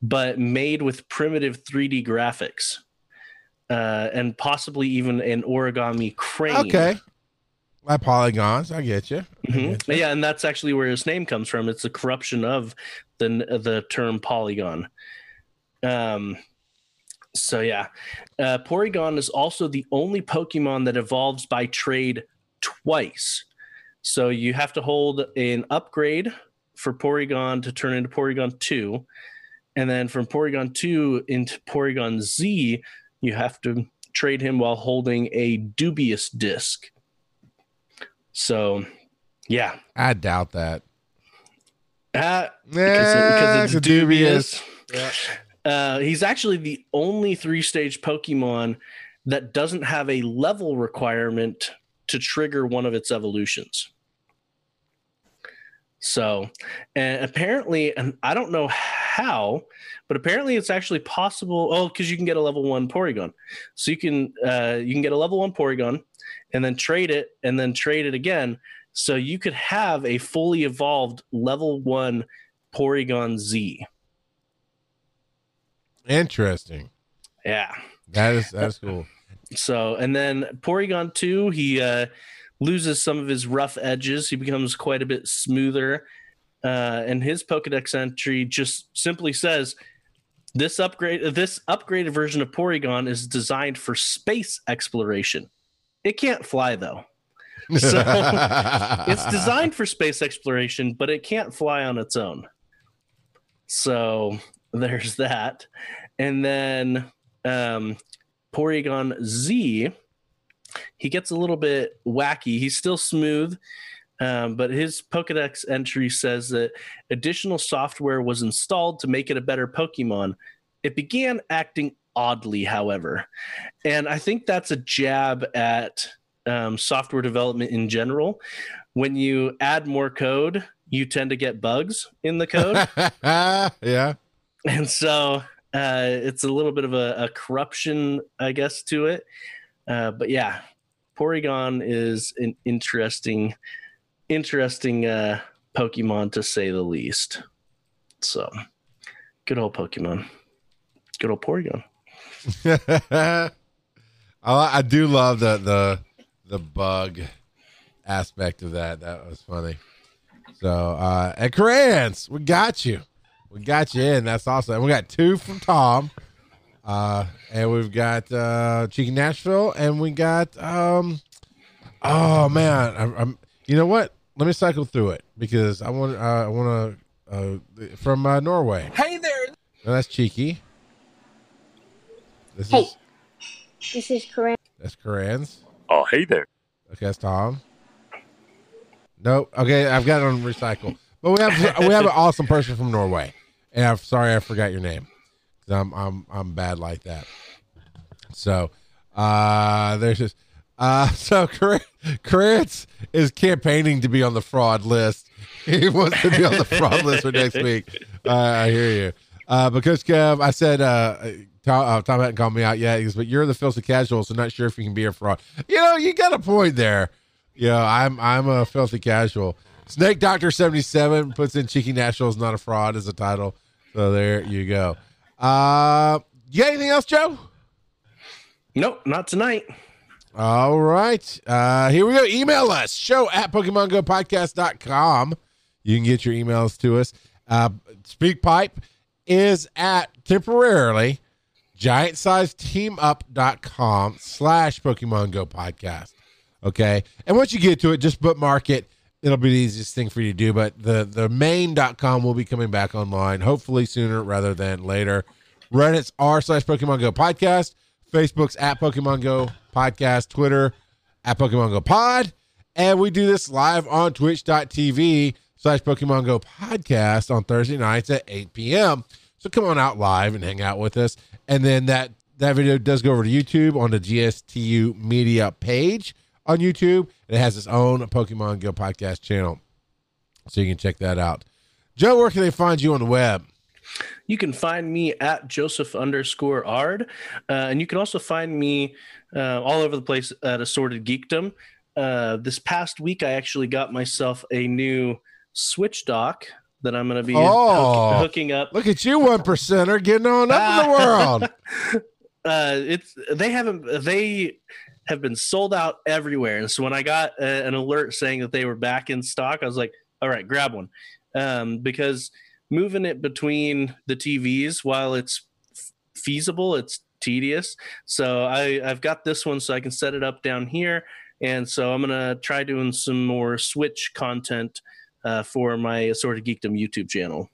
[SPEAKER 2] but made with primitive 3D graphics. Uh, and possibly even an origami crane.
[SPEAKER 1] Okay. My polygons, I get you. I
[SPEAKER 2] Mhm.
[SPEAKER 1] get you.
[SPEAKER 2] Yeah, and that's actually where his name comes from. It's a corruption of the the term polygon. Um, so yeah, uh, Porygon is also the only Pokemon that evolves by trade twice. So you have to hold an upgrade for Porygon to turn into Porygon two, And then from Porygon 2 into Porygon Z, you have to trade him while holding a dubious disc. So, yeah.
[SPEAKER 1] I doubt that.
[SPEAKER 2] Uh, because,
[SPEAKER 1] Eh,
[SPEAKER 2] because it's dubious.
[SPEAKER 1] Yeah.
[SPEAKER 2] Uh, he's actually the only three stage Pokemon that doesn't have a level requirement to trigger one of its evolutions. So, and apparently, and I don't know how, but apparently it's actually possible. Oh, because you can get a level one Porygon, so you can uh, you can get a level one Porygon, and then trade it, and then trade it again. So you could have a fully evolved level one Porygon Z.
[SPEAKER 1] Interesting.
[SPEAKER 2] Yeah.
[SPEAKER 1] That is that's cool. [laughs]
[SPEAKER 2] So, and then Porygon 2, he uh, loses some of his rough edges. He becomes quite a bit smoother. Uh, and his Pokedex entry just simply says this upgrade, this upgraded version of Porygon is designed for space exploration. It can't fly though. So [laughs] it's designed for space exploration, but it can't fly on its own. So there's that. And then um, Porygon Z, he gets a little bit wacky. He's still smooth, um, but his Pokedex entry says that additional software was installed to make it a better Pokemon. It began acting oddly, however. And I think that's a jab at um, software development in general. When you add more code, you tend to get bugs in the code. [laughs]
[SPEAKER 1] yeah.
[SPEAKER 2] and so uh, it's a little bit of a, a corruption, I guess, to it. Uh, but yeah, Porygon is an interesting, interesting uh, Pokemon to say the least. So, good old Pokemon, good old Porygon.
[SPEAKER 1] I, [laughs] I do love the the the bug aspect of that. That was funny. So, uh, and Krantz, we got you. We got you in. That's awesome. And we got two from Tom. Uh, and we've got uh, Cheeky Nashville, and we got um, oh man, I'm, I'm you know what? Let me cycle through it because I want uh, I want to uh, from uh, Norway.
[SPEAKER 9] Hey there.
[SPEAKER 1] No, that's Cheeky. This
[SPEAKER 8] Hey.
[SPEAKER 1] is
[SPEAKER 8] This is Corinne.
[SPEAKER 1] that's Krantz.
[SPEAKER 6] Oh, hey there.
[SPEAKER 1] Okay, that's Tom. Nope. Okay, I've got it on recycle. But we have we have an awesome person from Norway, and I'm sorry I forgot your name. 'Cause I'm I'm I'm bad like that. So, uh, there's just uh, [laughs] so Krantz is campaigning to be on the fraud list. [laughs] He wants to be on the fraud list for next week. Uh, I hear you. Uh, because Kev, I said uh, Tom, uh, Tom hadn't called me out yet. He goes, but you're the filthy casual, so not sure if you can be a fraud. You know, you got a point there. Yeah, I'm I'm a filthy casual. Snake Doctor seventy seven puts in Cheeky National is not a fraud as a title. So there you go. Uh, you got anything else, Joe?
[SPEAKER 2] Nope, not tonight.
[SPEAKER 1] All right. Uh, here we go. Email us show at PokemonGoPodcast.com. You can get your emails to us. Uh, SpeakPipe is at temporarily giantsizeteamup.com slash Pokemon Go podcast. Okay. And once you get to it, just bookmark it. It'll be the easiest thing for you to do. But the, the main.com will be coming back online, hopefully sooner rather than later. Reddit's r slash Pokemon Go podcast. Facebook's at Pokemon Go podcast. Twitter at Pokemon Go pod. And we do this live on twitch.tv slash Pokemon Go podcast on Thursday nights at 8 p.m. So come on out live and hang out with us. And then that that video does go over to YouTube on the GSTU media page on YouTube. And It has its own Pokemon Go podcast channel. So you can check that out. Joe, where can they find you on the web?
[SPEAKER 2] You can find me at Joseph underscore Ard. Uh, and you can also find me uh, all over the place at Assorted Geekdom. Uh, this past week, I actually got myself a new Switch dock that I'm going to be
[SPEAKER 1] Oh.
[SPEAKER 2] hook- hooking up.
[SPEAKER 1] Look at you, one percenter, getting on up in the world. [laughs]
[SPEAKER 2] uh, it's they haven't they have been sold out everywhere. And so when I got uh, an alert saying that they were back in stock, I was like, all right, grab one, um, because moving it between the TVs while it's feasible, it's tedious. So I I've got this one so I can set it up down here. And so I'm gonna try doing some more Switch content uh, for my Assorted Geekdom YouTube channel.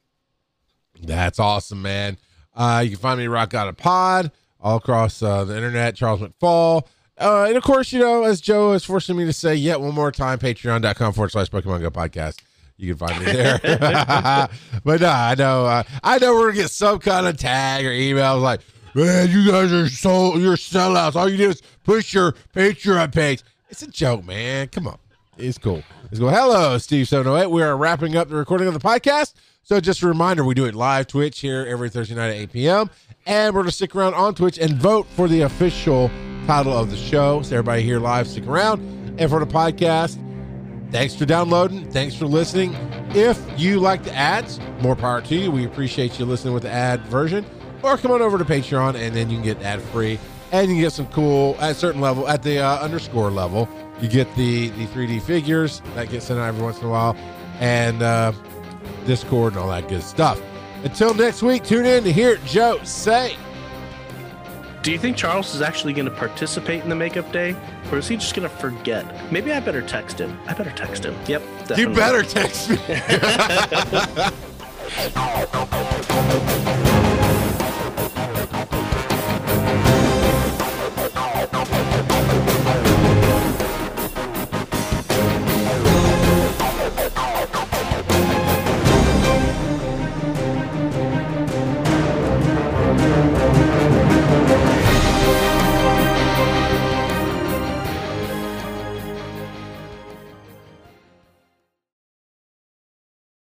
[SPEAKER 1] That's awesome, man. Uh, you can find me Rock Out a Pod all across uh, the internet, Charles McFall. Uh, and of course, you know, as Joe is forcing me to say yet one more time, patreon.com forward slash Pokemon Go podcast. You can find me there. [laughs] but no, I know, uh, I know we're gonna get some kind of tag or email like, man, you guys are so you're sellouts. All you do is push your Patreon page. It's a joke, man. Come on. It's cool. Let's go. Hello, Steve 708. We are wrapping up the recording of the podcast. So just a reminder, we do it live Twitch here every Thursday night at 8 p.m. And we're to stick around on Twitch and vote for the official title of the show. So everybody here live, stick around. And for the podcast, thanks for downloading. Thanks for listening. If you like the ads, more power to you. We appreciate you listening with the ad version. Or come on over to Patreon and then you can get ad free. And you can get some cool, at a certain level, at the uh, underscore level, you get the, the 3D figures that get sent out every once in a while. And, uh, Discord and all that good stuff. Until next week, tune in to hear Joe say.
[SPEAKER 2] Do you think Charles is actually going to participate in the makeup day, or is he just going to forget? Maybe I better text him. I better text him. Yep, definitely.
[SPEAKER 1] You better text me. [laughs] [laughs]